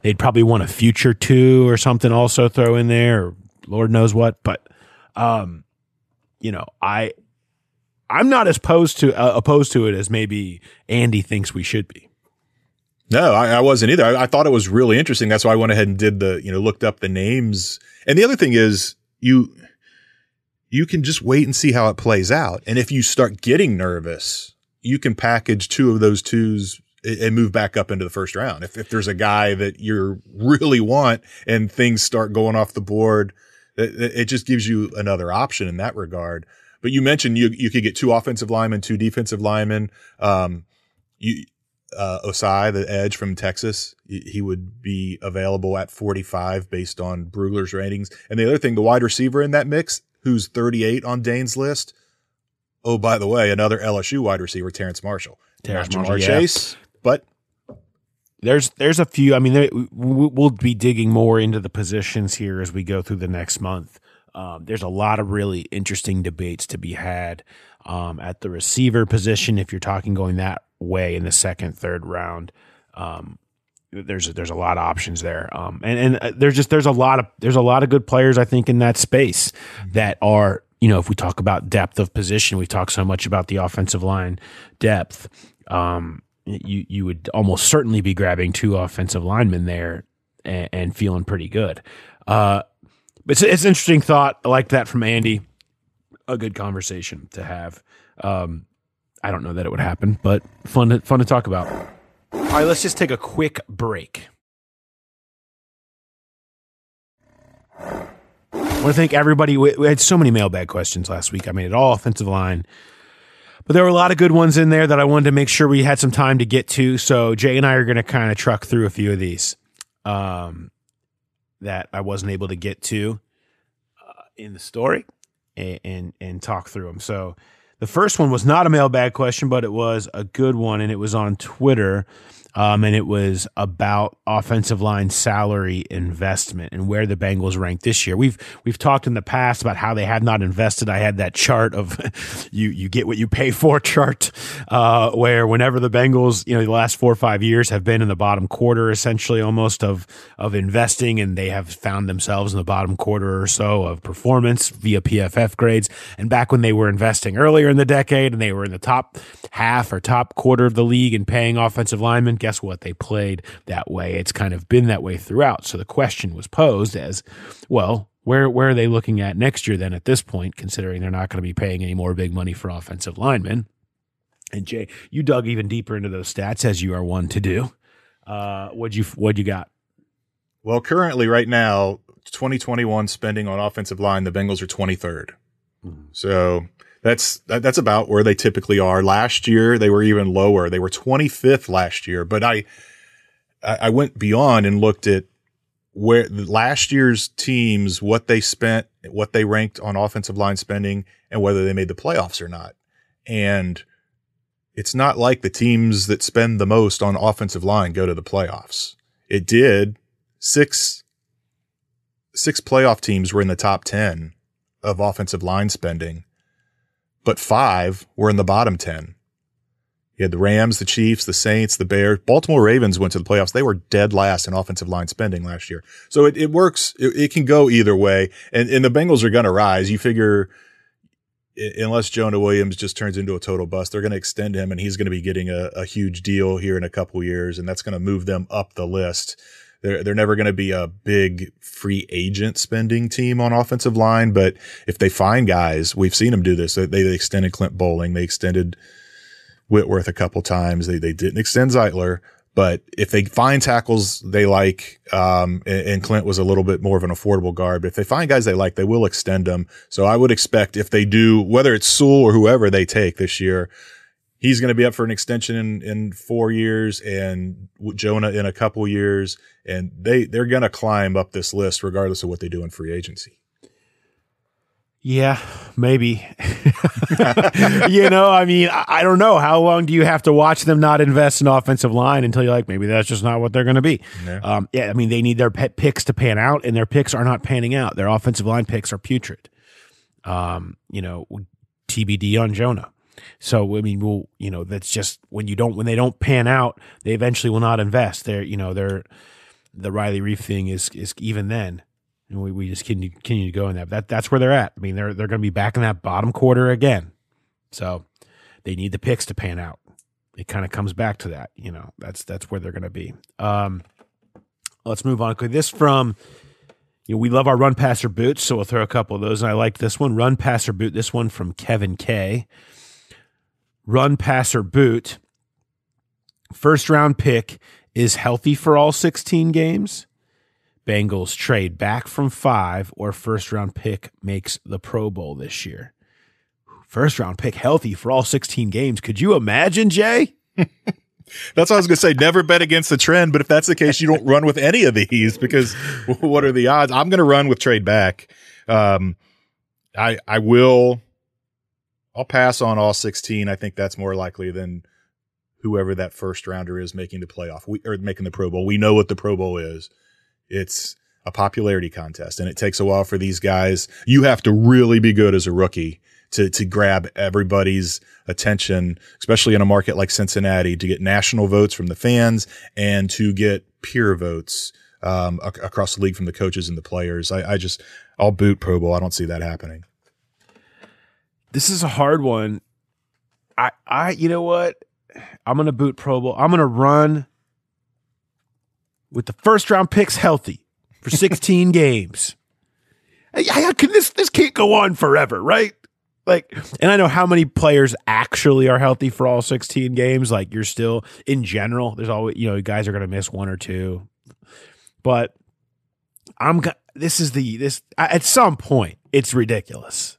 They'd probably want a future two or something also throw in there, or Lord knows what. But um, you know, I I'm not as opposed to uh, opposed to it as maybe Andy thinks we should be. No, I, I wasn't either. I, I, thought it was really interesting. That's why I went ahead and did the, you know, looked up the names. And the other thing is you, you can just wait and see how it plays out. And if you start getting nervous, you can package two of those twos and move back up into the first round. If, if there's a guy that you really want and things start going off the board, it, it just gives you another option in that regard. But you mentioned you you could get two offensive linemen, two defensive linemen. Um, you uh, Ossai, the edge from Texas, he would be available at 45 based on Brugler's ratings. And the other thing, the wide receiver in that mix, who's 38 on Dane's list. Oh, by the way, another LSU wide receiver, Terrace Marshall. Terrace Marshall, Chase, yeah. but there's there's a few. I mean, there, we'll be digging more into the positions here as we go through the next month. Um, there's a lot of really interesting debates to be had um, at the receiver position. If you're talking going that way in the second, third round, um, there's there's a lot of options there, um, and and uh, there's just there's a lot of there's a lot of good players I think in that space that are you know if we talk about depth of position, we talk so much about the offensive line depth. Um, you you would almost certainly be grabbing two offensive linemen there and, and feeling pretty good. Uh, but it's, it's an interesting thought. I like that from Andy. A good conversation to have. Um, I don't know that it would happen, but fun to, fun to talk about. All right, let's just take a quick break. I want to thank everybody. We, had so many mailbag questions last week. I mean, it all offensive line but there were a lot of good ones in there that I wanted to make sure we had some time to get to. So Jay and I are going to kind of truck through a few of these um, that I wasn't able to get to uh, in the story and, and, and talk through them. So The first one was not a mailbag question, but it was a good one, and it was on Twitter. Um, and it was about offensive line salary investment and where the Bengals ranked this year. We've we've talked in the past about how they have not invested. I had that chart of you you get what you pay for chart, uh, where whenever the Bengals, you know, the last four or five years have been in the bottom quarter, essentially almost of of investing, and they have found themselves in the bottom quarter or so of performance via PFF grades. And back when they were investing earlier in the decade, and they were in the top half or top quarter of the league and paying offensive linemen guess what? They played that way. It's kind of been that way throughout. So the question was posed as, well, where where are they looking at next year then at this point, considering they're not going to be paying any more big money for offensive linemen? And Jay, you dug even deeper into those stats as you are one to do. Uh, what'd you what you got? Well, currently, right now, 2021 spending on offensive line, the Bengals are 23rd. Mm-hmm. So that's that, that's about where they typically are. Last year they were even lower. They were 25th last year, but I I went beyond and looked at where last year's teams what they spent, what they ranked on offensive line spending and whether they made the playoffs or not. And it's not like the teams that spend the most on offensive line go to the playoffs. It did. Six six playoff teams were in the top 10 of offensive line spending but five were in the bottom 10. You had the Rams, the Chiefs, the Saints, the Bears. Baltimore Ravens went to the playoffs. They were dead last in offensive line spending last year. So it, it works. It, it can go either way. And, and the Bengals are going to rise. You figure unless Jonah Williams just turns into a total bust, they're going to extend him and he's going to be getting a, a huge deal here in a couple years. And that's going to move them up the list. They're they're never going to be a big free agent spending team on offensive line, but if they find guys, we've seen them do this. They, they extended Clint Boling. they extended Whitworth a couple times. They they didn't extend Zeitler, but if they find tackles they like, um, and, and, Clint was a little bit more of an affordable guard, but if they find guys they like, they will extend them. So I would expect if they do, whether it's Sewell or whoever they take this year, he's going to be up for an extension in, in four years and Jonah in a couple years. And they, they're going to climb up this list regardless of what they do in free agency. Yeah, maybe. you know, I mean, I, don't know. How long do you have to watch them not invest in offensive line until you're like, maybe that's just not what they're going to be? Yeah. Um, yeah, I mean, they need their pet picks to pan out, and their picks are not panning out. Their offensive line picks are putrid. Um, you know, TBD on Jonah. So I mean, well, you know, that's just when you don't when they don't pan out, they eventually will not invest. They're you know they're the Riley Reiff thing is is even then. And we, we just continue, continue to go in that. That that's where they're at. I mean, they're they're going to be back in that bottom quarter again. So they need the picks to pan out. It kind of comes back to that. You know, that's that's where they're going to be. Um, let's move on. This from you know, we love our run pass or boots, so we'll throw a couple of those. And I like this one, run pass or boot. This one from Kevin K run, pass or, boot. First round pick is healthy for all 16 games. Bengals trade back from five, or first round pick makes the Pro Bowl this year. First round pick healthy for all 16 games. Could you imagine, Jay? That's what I was going to say. Never bet against the trend, but if that's the case, you don't run with any of these because what are the odds? I'm going to run with trade back. Um, I I will I'll pass on all 16. I think that's more likely than whoever that first rounder is making the playoff we, or making the Pro Bowl. We know what the Pro Bowl is. It's a popularity contest and it takes a while for these guys. You have to really be good as a rookie to, to grab everybody's attention, especially in a market like Cincinnati to get national votes from the fans and to get peer votes, um, across the league from the coaches and the players. I, I just, I'll boot Pro Bowl. I don't see that happening. This is a hard one. I, I, you know what? I'm gonna boot Pro Bowl. I'm gonna run with the first round picks healthy for 16 games. I, can this this can't go on forever, right? Like, and I know how many players actually are healthy for all 16 games. Like, you're still in general. There's always you know guys are gonna miss one or two, but I'm. This is the this at some point it's ridiculous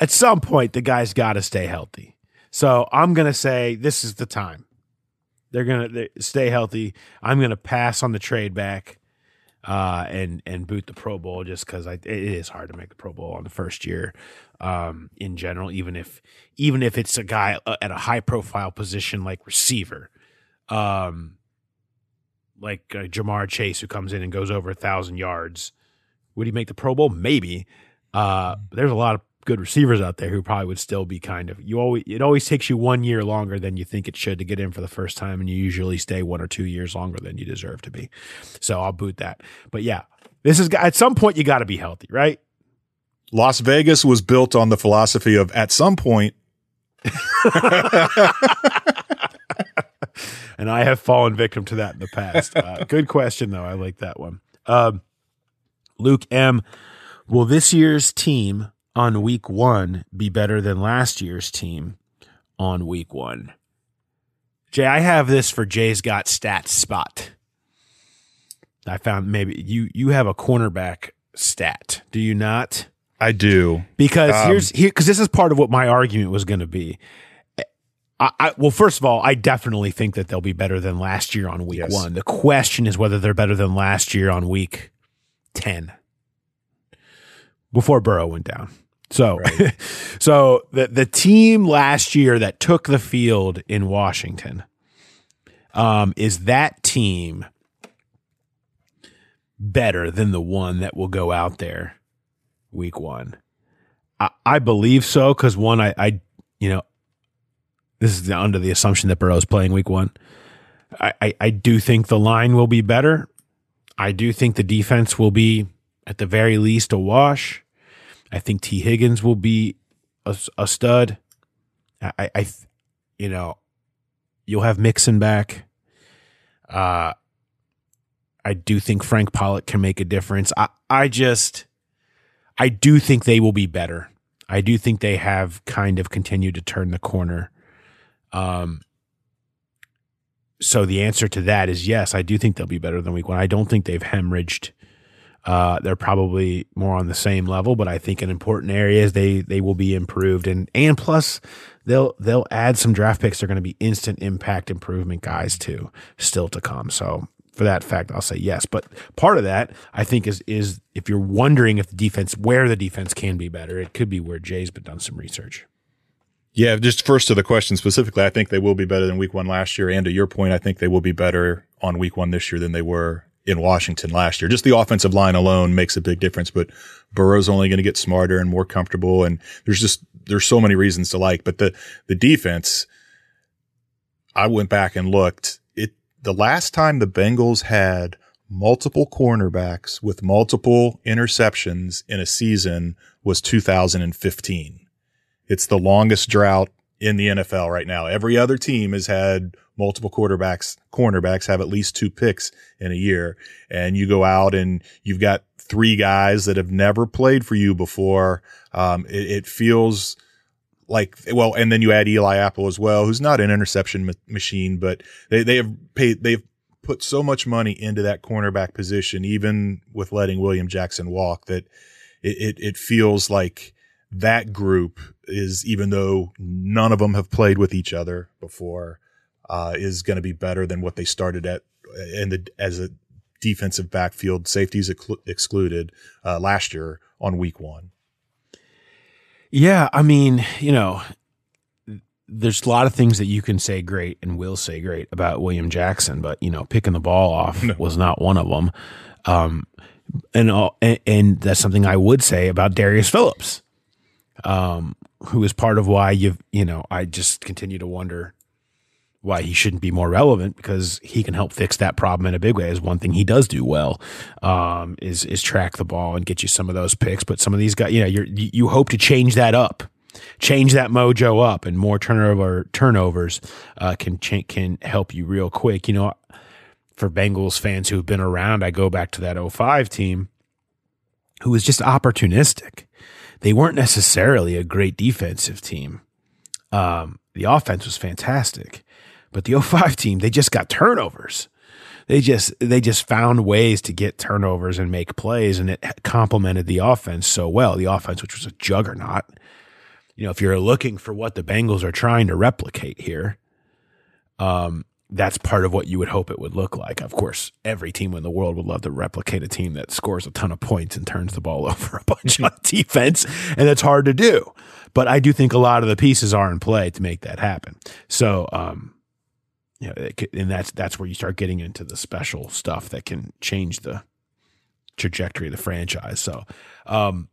at some point the guy's got to stay healthy. So I'm going to say this is the time. They're going to stay healthy. I'm going to pass on the trade back. uh, and and boot the Pro Bowl just because it is hard to make the Pro Bowl on the first year um, in general, even if even if it's a guy uh, at a high profile position like receiver, um, like uh, Ja'Marr Chase who comes in and goes over a thousand yards. Would he make the Pro Bowl? Maybe. Uh, there's a lot of good receivers out there who probably would still be kind of you always it always takes you one year longer than you think it should to get in for the first time and you usually stay one or two years longer than you deserve to be. So i'll boot that. But yeah this is at some point you got to be healthy right? Las vegas was built on the philosophy of at some point and i have fallen victim to that in the past. Uh, good question though. I like that one. Um, luke m will this year's team on week one be better than last year's team on week one? Jay, I have this for Jay's got stats spot. I found maybe you you have a cornerback stat, do you not? I do because um, here's here because this is part of what my argument was going to be. I, I, well, first of all, I definitely think that they'll be better than last year on week yes. one. The question is whether they're better than last year on week ten before Burrow went down. So, right. so the the team last year that took the field in Washington um, is that team better than the one that will go out there week one? I, I believe so because one, I, I, you know, this is under the assumption that Burrow is playing week one. I, I, I do think the line will be better. I do think the defense will be at the very least a wash. I think Tee Higgins will be a, a stud. I, I, you know, you'll have Mixon back. Uh, I do think Frank Pollack can make a difference. I, I just, I do think they will be better. I do think they have kind of continued to turn the corner. Um, so the answer to that is yes, I do think they'll be better than week one. I don't think they've hemorrhaged uh, they're probably more on the same level, but I think in important areas they they will be improved, and and plus they'll they'll add some draft picks. They're going to be instant impact improvement guys too, still to come. So for that fact, I'll say yes. But part of that I think is is if you're wondering if the defense where the defense can be better, it could be where Jay's been done some research. Yeah, just first to the question specifically, I think they will be better than week one last year. And to your point, I think they will be better on week one this year than they were in Washington last year. Just the offensive line alone makes a big difference, but Burrow's only going to get smarter and more comfortable. And there's just, there's so many reasons to like, but the, the defense, I went back and looked it, the last time the Bengals had multiple cornerbacks with multiple interceptions in a season was 2015. It's the longest drought in the NFL right now. Every other team has had multiple quarterbacks, cornerbacks have at least two picks in a year. And you go out and you've got three guys that have never played for you before. Um, it, it, feels like, well, and then you add Eli Apple as well, who's not an interception ma- machine, but they, they have paid, they've put so much money into that cornerback position, even with letting William Jackson walk that it, it, it feels like, that group is, even though none of them have played with each other before, uh, is going to be better than what they started at in the as a defensive backfield safeties excluded uh, last year on week one. Yeah, I mean, you know, there's a lot of things that you can say great and will say great about William Jackson, but you know, picking the ball off no. was not one of them. Um, and, and, and that's something I would say about Darius Phillips, um, who is part of why you've you know I just continue to wonder why he shouldn't be more relevant because he can help fix that problem in a big way is one thing he does do well um, is is track the ball and get you some of those picks. But some of these guys you know you you hope to change that up change that mojo up and more turnover turnovers uh, can can help you real quick. You know for Bengals fans who've been around I go back to that 05 team who was just opportunistic they weren't necessarily a great defensive team um, the offense was fantastic but the 05 team, they just got turnovers. They just they just found ways to get turnovers and make plays, and it complemented the offense so well. The offense, which was a juggernaut. You know, if you're looking for what the Bengals are trying to replicate here, um, that's part of what you would hope it would look like. Of course, every team in the world would love to replicate a team that scores a ton of points and turns the ball over a bunch on defense, and it's hard to do. But I do think a lot of the pieces are in play to make that happen. So, um, you know, and that's that's where you start getting into the special stuff that can change the trajectory of the franchise. So, um,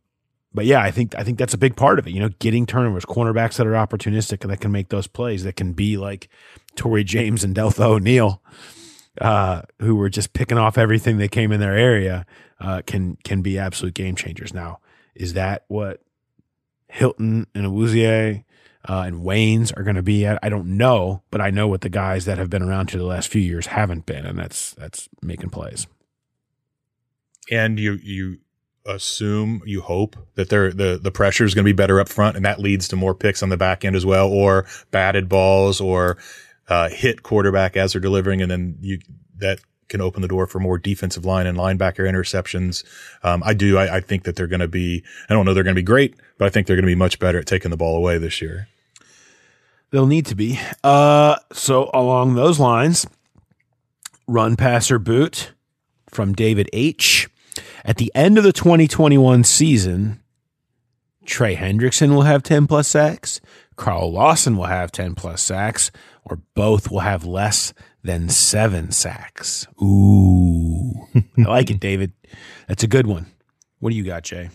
but yeah, I think I think that's a big part of it. You know, getting turnovers, cornerbacks that are opportunistic and that can make those plays that can be like Tory James and Deltha O'Neal, uh, who were just picking off everything that came in their area, uh, can can be absolute game changers. Now, is that what Hilton and Awuzie uh, and Waynes are going to be at? I don't know, but I know what the guys that have been around here the last few years haven't been, and that's that's making plays. And you you assume, you hope that they're, the the pressure is going to be better up front, and that leads to more picks on the back end as well, or batted balls, or uh, hit quarterback as they're delivering, and then you that can open the door for more defensive line and linebacker interceptions. Um, I do. I, I, think that they're going to be. I don't know they're going to be great, but I think they're going to be much better at taking the ball away this year. They'll need to be. Uh, so along those lines, run pass or boot from David H. At the end of the 2021 season, Trey Hendrickson will have 10 plus sacks, Carl Lawson will have 10 plus sacks, or both will have less than seven sacks. Ooh, I like it, David. That's a good one. What do you got, Jay?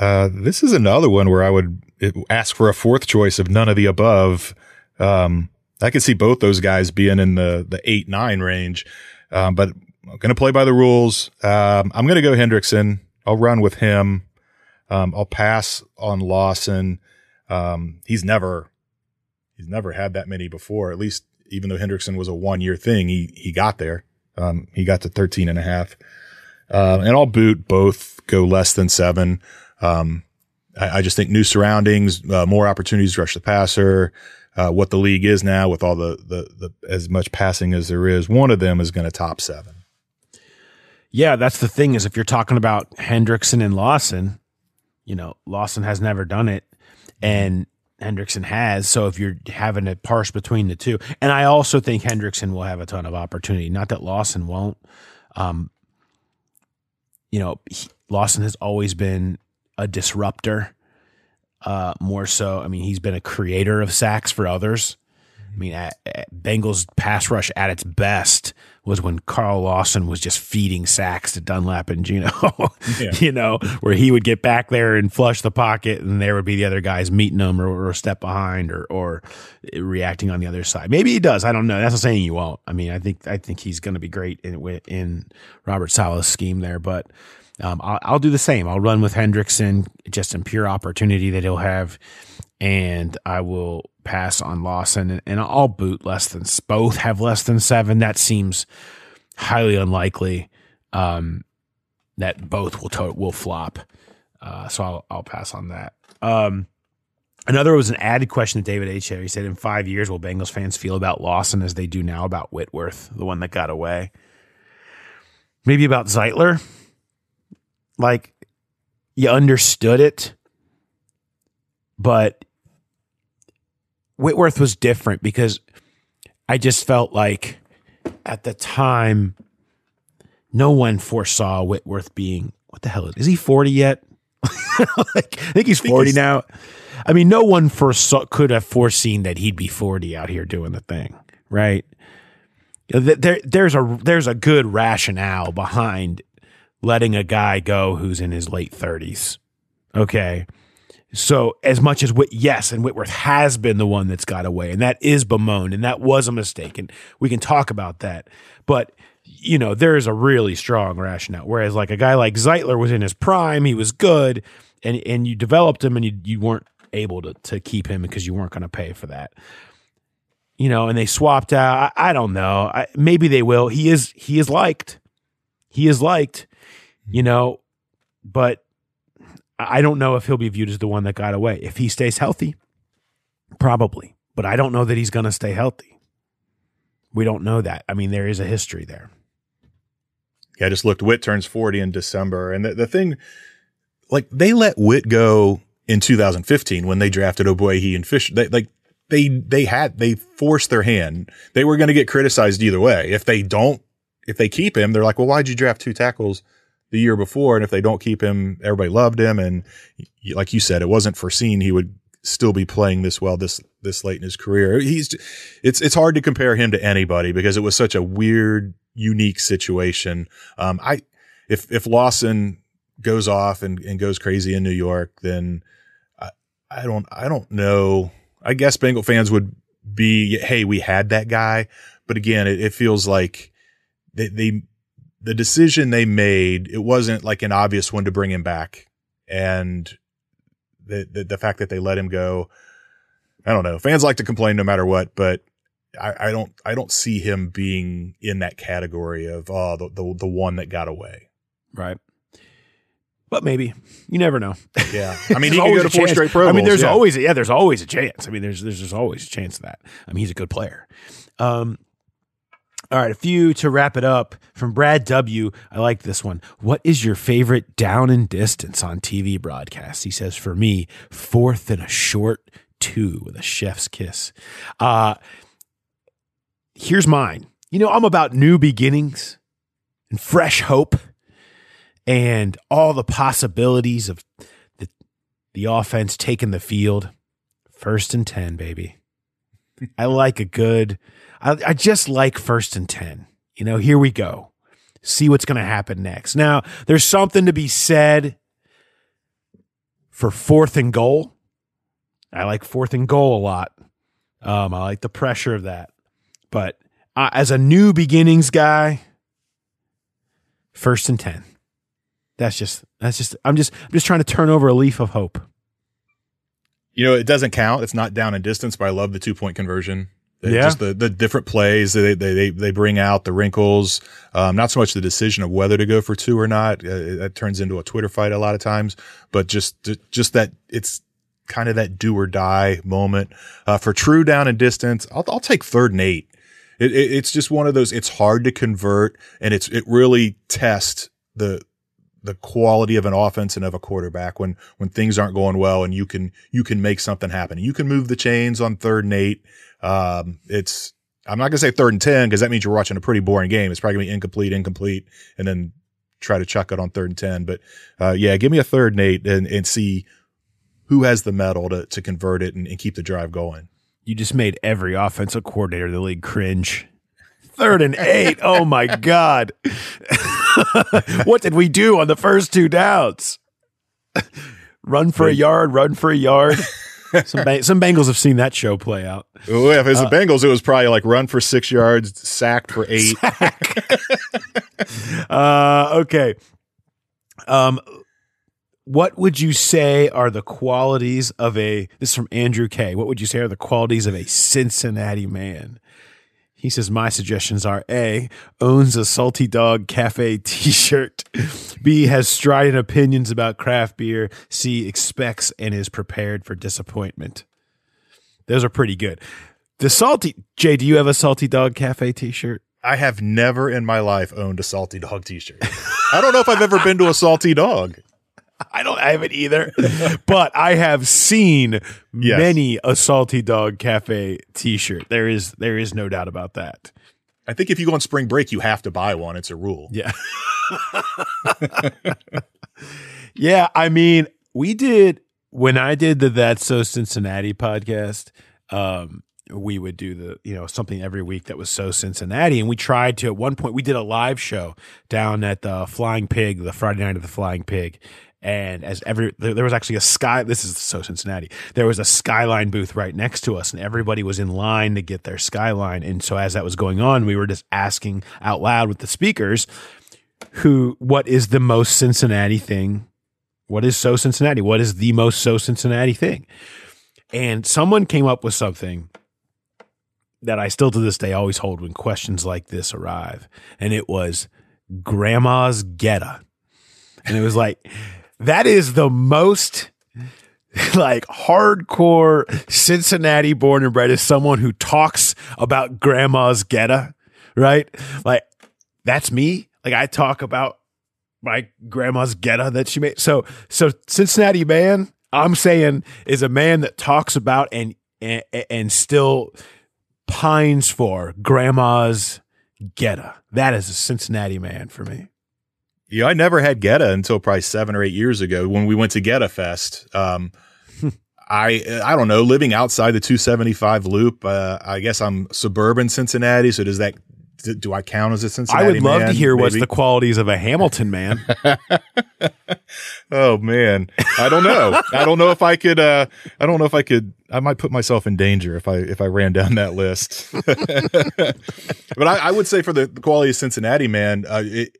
Uh, this is another one where I would ask for a fourth choice of none of the above. Um, I could see both those guys being in the the eight nine range, um, but I'm going to play by the rules. Um, I'm going to go Hendrickson. I'll run with him. Um, I'll pass on Lawson. Um, he's never, he's never had that many before. At least, even though Hendrickson was a one year thing, he, he got there. Um, he got to 13 and a half. Uh, and I'll boot both go less than seven. Um, I, I, just think new surroundings, uh, more opportunities to rush the passer, uh, what the league is now with all the, the, the, as much passing as there is. One of them is going to top seven. Yeah, that's the thing is if you're talking about Hendrickson and Lawson, you know, Lawson has never done it and Hendrickson has. So if you're having to parse between the two, and I also think Hendrickson will have a ton of opportunity. Not that Lawson won't. Um, you know, he, Lawson has always been a disruptor. Uh, more so, I mean, he's been a creator of sacks for others. I mean, at, at Bengals pass rush at its best was when Carl Lawson was just feeding sacks to Dunlap and Geno, yeah. you know, where he would get back there and flush the pocket and there would be the other guys meeting him or, or a step behind or, or reacting on the other side. Maybe he does. I don't know. That's not saying you won't. I mean, I think, I think he's going to be great in, in Robert Saleh's scheme there, but, um, I'll, I'll do the same. I'll run with Hendrickson just in pure opportunity that he'll have and I will pass on Lawson, and, and I'll boot less than both have less than seven. That seems highly unlikely um, that both will to- will flop. Uh, so I'll I'll pass on that. Um, another was an added question that David H. He said, "In five years, will Bengals fans feel about Lawson as they do now about Whitworth, the one that got away? Maybe about Zeitler. Like you understood it, but Whitworth was different because I just felt like at the time, no one foresaw Whitworth being what the hell is, is he 40 yet? like, I think he's 40 think now. I mean, no one foresaw, could have foreseen that he'd be 40 out here doing the thing, right? There, there's a there's a good rationale behind letting a guy go who's in his late 30s. Okay. So as much as Whit, yes, and Whitworth has been the one that's got away, and that is bemoaned, and that was a mistake, and we can talk about that. But you know, there is a really strong rationale. Whereas like a guy like Zeitler was in his prime, he was good, and and you developed him, and you you weren't able to to keep him because you weren't going to pay for that. You know, and they swapped out. I, I don't know. I, maybe they will. He is he is liked. He is liked. You know, but I don't know if he'll be viewed as the one that got away. If he stays healthy, probably. But I don't know that he's going to stay healthy. We don't know that. I mean, there is a history there. Yeah, I just looked. Whit turns 40 in December. And the, the thing, like, they let Whit go in 2015 when they drafted Ogbuehi and Fisher. They, like, they they had they forced their hand. They were going to get criticized either way. If they don't, if they keep him, they're like, well, why'd you draft two tackles the year before? And if they don't keep him, everybody loved him. And like you said, it wasn't foreseen he would still be playing this well this this late in his career. He's it's it's hard to compare him to anybody because it was such a weird, unique situation. Um, I if if Lawson goes off and, and goes crazy in New York, then I, I don't I don't know. I guess Bengal fans would be, hey, we had that guy, but again, it, it feels like they, they the decision they made it wasn't like an obvious one to bring him back, and the, the, the fact that they let him go, I don't know. Fans like to complain no matter what, but I, I don't I don't see him being in that category of oh the, the the one that got away. Right. But maybe you never know. Yeah, I mean he go to four straight Pro I mean, there's yeah. always yeah, there's always a chance. I mean, there's there's, there's always a chance of that. I mean, he's a good player. Um, all right, a few to wrap it up from Brad W. I like this one. What is your favorite down and distance on TV broadcast? He says, for me, fourth and a short two with a chef's kiss. Uh, here's mine. You know, I'm about new beginnings and fresh hope and all the possibilities of the, the offense taking the field. First and 10, baby. I like a good I, I just like first and 10. You know, here we go. See what's going to happen next. Now, there's something to be said for fourth and goal. I like fourth and goal a lot. Um, I like the pressure of that. But uh, as a new beginnings guy, first and 10. That's just, that's just, I'm just, I'm just trying to turn over a leaf of hope. You know, it doesn't count. It's not down in distance, but I love the two point conversion yeah. Just the, the different plays they, they, they, they bring out the wrinkles. Um, not so much the decision of whether to go for two or not. Uh, that turns into a Twitter fight a lot of times, but just, just that it's kind of that do or die moment. Uh, for true down and distance, I'll, I'll take third and eight. It, it, it's just one of those, it's hard to convert and it's, it really tests the, the quality of an offense and of a quarterback when when things aren't going well and you can you can make something happen. You can move the chains on third and eight. Um, it's, I'm not going to say third and 10 because that means you're watching a pretty boring game. It's probably going to be incomplete, incomplete, and then try to chuck it on third and 10. But, uh, yeah, give me a third and eight and, and see who has the metal to, to convert it and, and keep the drive going. You just made every offensive coordinator in the league cringe. Third and eight. Oh my God. what did we do on the first two downs? run for a yard, run for a yard some ba- some Bengals have seen that show play out. Well, if it's uh, the Bengals, it was probably like run for six yards, sacked for eight. Sack. uh, okay. Um, what would you say are the qualities of a? This is from Andrew K. What would you say are the qualities of a Cincinnati man? He says, My suggestions are A, owns a Salty Dog Cafe t shirt. B, has strident opinions about craft beer. C, expects and is prepared for disappointment. Those are pretty good. The Salty, Jay, do you have a Salty Dog Cafe t shirt? I have never in my life owned a Salty Dog t shirt. I don't know if I've ever been to a Salty Dog. I don't have it either, but I have seen yes. many a Salty Dog Cafe T-shirt. There is there is no doubt about that. I think if you go on spring break, you have to buy one. It's a rule. Yeah. yeah, I mean, we did when I did the That's So Cincinnati podcast. Um, we would do the you know something every week that was so Cincinnati, and we tried to at one point we did a live show down at the Flying Pig, the Friday night of the Flying Pig, and as every there was actually a sky this is so cincinnati. There was a skyline booth right next to us and everybody was in line to get their skyline. And so as that was going on we were just asking out loud with the speakers who what is the most cincinnati thing? What is so cincinnati? What is the most so cincinnati thing? And someone came up with something that i still to this day always hold when questions like this arrive. And it was grandma's goetta and it was like that is the most like hardcore Cincinnati born and bred is someone who talks about grandma's goetta, right? Like that's me. Like I talk about my grandma's goetta that she made. So so Cincinnati man, I'm saying is a man that talks about and and, and still pines for grandma's goetta. That is a Cincinnati man for me. Yeah, I never had Goetta until probably seven or eight years ago when we went to Goetta Fest. Um, I I don't know. Living outside the 275 loop, uh, I guess I'm suburban Cincinnati. So does that do I count as a Cincinnati? I would love man, to hear maybe? what's the qualities of a Hamilton man. oh man, I don't know. I don't know if I could. Uh, I don't know if I could. I might put myself in danger if I if I ran down that list. but I, I, would say for the, the quality of Cincinnati man, uh, it,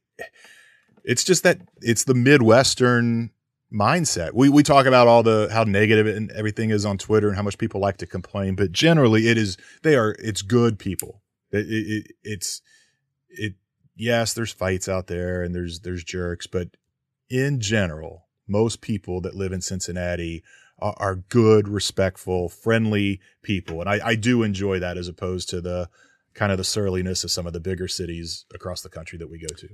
it's just that it's the Midwestern mindset. We we talk about all the how negative and everything is on Twitter and how much people like to complain, but generally it is they are it's good people. It, it, it's it yes, there's fights out there and there's there's jerks, but in general, most people that live in Cincinnati are, are good, respectful, friendly people, and I, I do enjoy that as opposed to the kind of the surliness of some of the bigger cities across the country that we go to.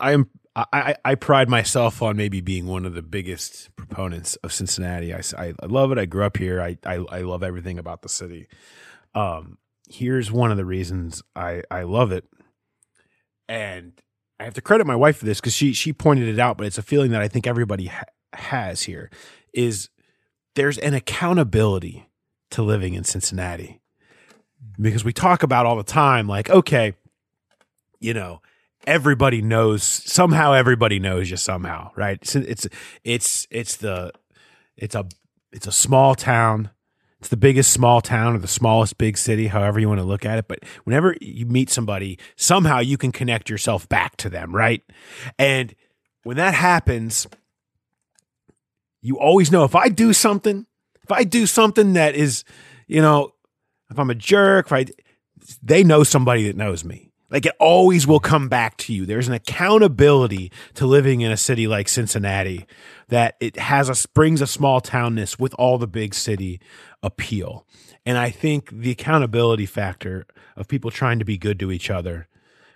I am I, I pride myself on maybe being one of the biggest proponents of Cincinnati. I, I, love it. I grew up here. I, I, I love everything about the city. Um, here's one of the reasons I, I love it. And I have to credit my wife for this because she she pointed it out, but it's a feeling that I think everybody ha- has here is there's an accountability to living in Cincinnati because we talk about all the time like okay, you know, everybody knows somehow everybody knows you somehow, right? It's it's it's it's the it's a it's a small town. It's the biggest small town or the smallest big city, however you want to look at it. But whenever you meet somebody, somehow you can connect yourself back to them, right? And when that happens, you always know if I do something, if I do something that is, you know, if I'm a jerk, if I, they know somebody that knows me. Like it always will come back to you. There's an accountability to living in a city like Cincinnati that it has a brings a small townness with all the big city appeal. And I think the accountability factor of people trying to be good to each other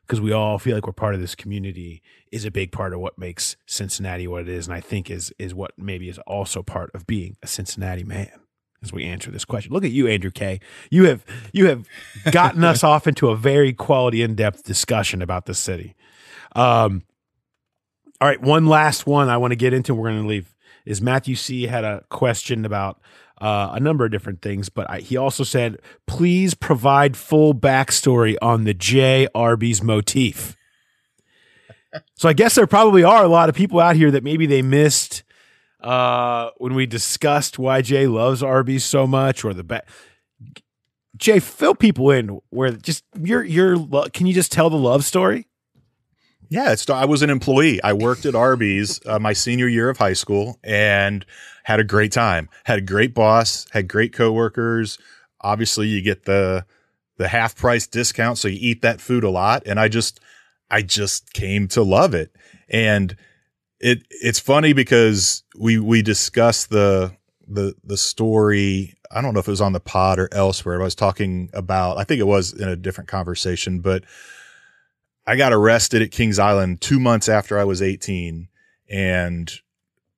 because we all feel like we're part of this community is a big part of what makes Cincinnati what it is and I think is is what maybe is also part of being a Cincinnati man as we answer this question. Look at you, Andrew K. You have you have gotten us off into a very quality, in depth discussion about the city. Um, all right, one last one I want to get into. We're going to leave. Is Matthew C had a question about uh, a number of different things, but I, he also said, "Please provide full backstory on the J Arby's motif." so I guess there probably are a lot of people out here that maybe they missed uh, when we discussed why Jay loves Arby's so much, or the bet. Jay, fill people in where just your your can you just tell the love story? Yeah, it's I was an employee. I worked at Arby's uh, my senior year of high school and had a great time. Had a great boss, had great coworkers. Obviously, you get the the half price discount, so you eat that food a lot. And I just I just came to love it. And it it's funny because we we discussed the the the story. I don't know if it was on the pod or elsewhere. I was talking about. I think it was in a different conversation, but I got arrested at Kings Island two months after I was 18, and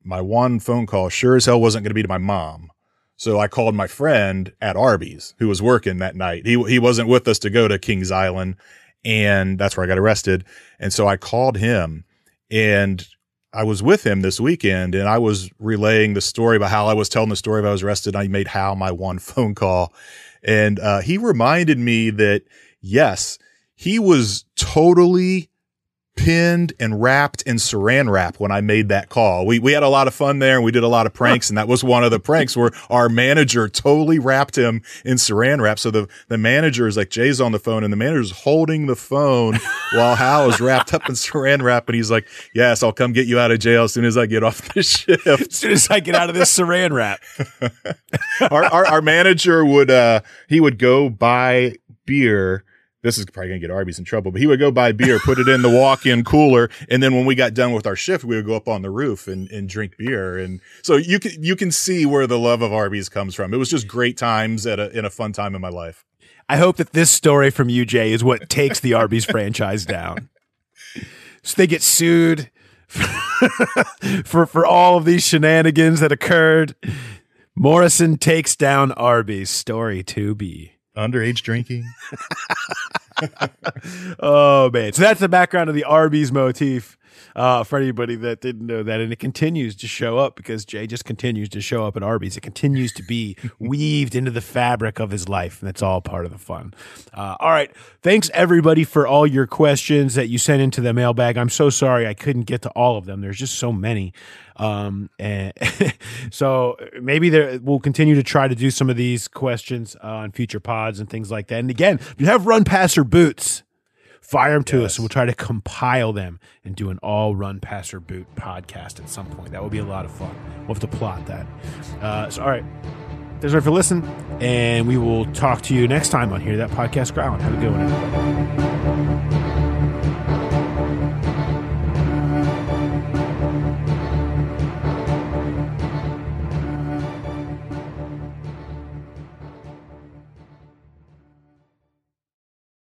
my one phone call sure as hell wasn't going to be to my mom. So I called my friend at Arby's who was working that night. He he wasn't with us to go to Kings Island, and that's where I got arrested. And so I called him, and I was with him this weekend and I was relaying the story about how I was telling the story about I was arrested. and I made how my one phone call and uh, he reminded me that yes, he was totally pinned and wrapped in saran wrap when I made that call. We we had a lot of fun there and we did a lot of pranks and that was one of the pranks where our manager totally wrapped him in saran wrap. So the the manager is like Jay's on the phone and the manager's holding the phone while Hal is wrapped up in saran wrap and he's like, "Yes, I'll come get you out of jail as soon as I get off the shift. as soon as I get out of this saran wrap." our, our our manager would uh he would go buy beer this is probably gonna get Arby's in trouble, but he would go buy beer, put it in the walk-in cooler, and then when we got done with our shift, we would go up on the roof and, and drink beer. And so you can you can see where the love of Arby's comes from. It was just great times at a in a fun time in my life. I hope that this story from you, Jay, is what takes the Arby's franchise down. So they get sued for for all of these shenanigans that occurred. Morrison takes down Arby's. Story to be. Underage drinking. oh man! So that's the background of the Arby's motif uh, for anybody that didn't know that. And it continues to show up because Jay just continues to show up at Arby's. It continues to be weaved into the fabric of his life. And that's all part of the fun. Uh, all right. Thanks everybody for all your questions that you sent into the mailbag. I'm so sorry I couldn't get to all of them. There's just so many. Um, and so maybe there, we'll continue to try to do some of these questions uh, on future pods and things like that. And again, if you have run pass or boots, fire them to yes. us and we'll try to compile them and do an all run pass or boot podcast at some point. That would be a lot of fun. We'll have to plot that. Uh, so, all right. Thanks for listening, and we will talk to you next time on Hear That Podcast Growl. Have a good one, everybody.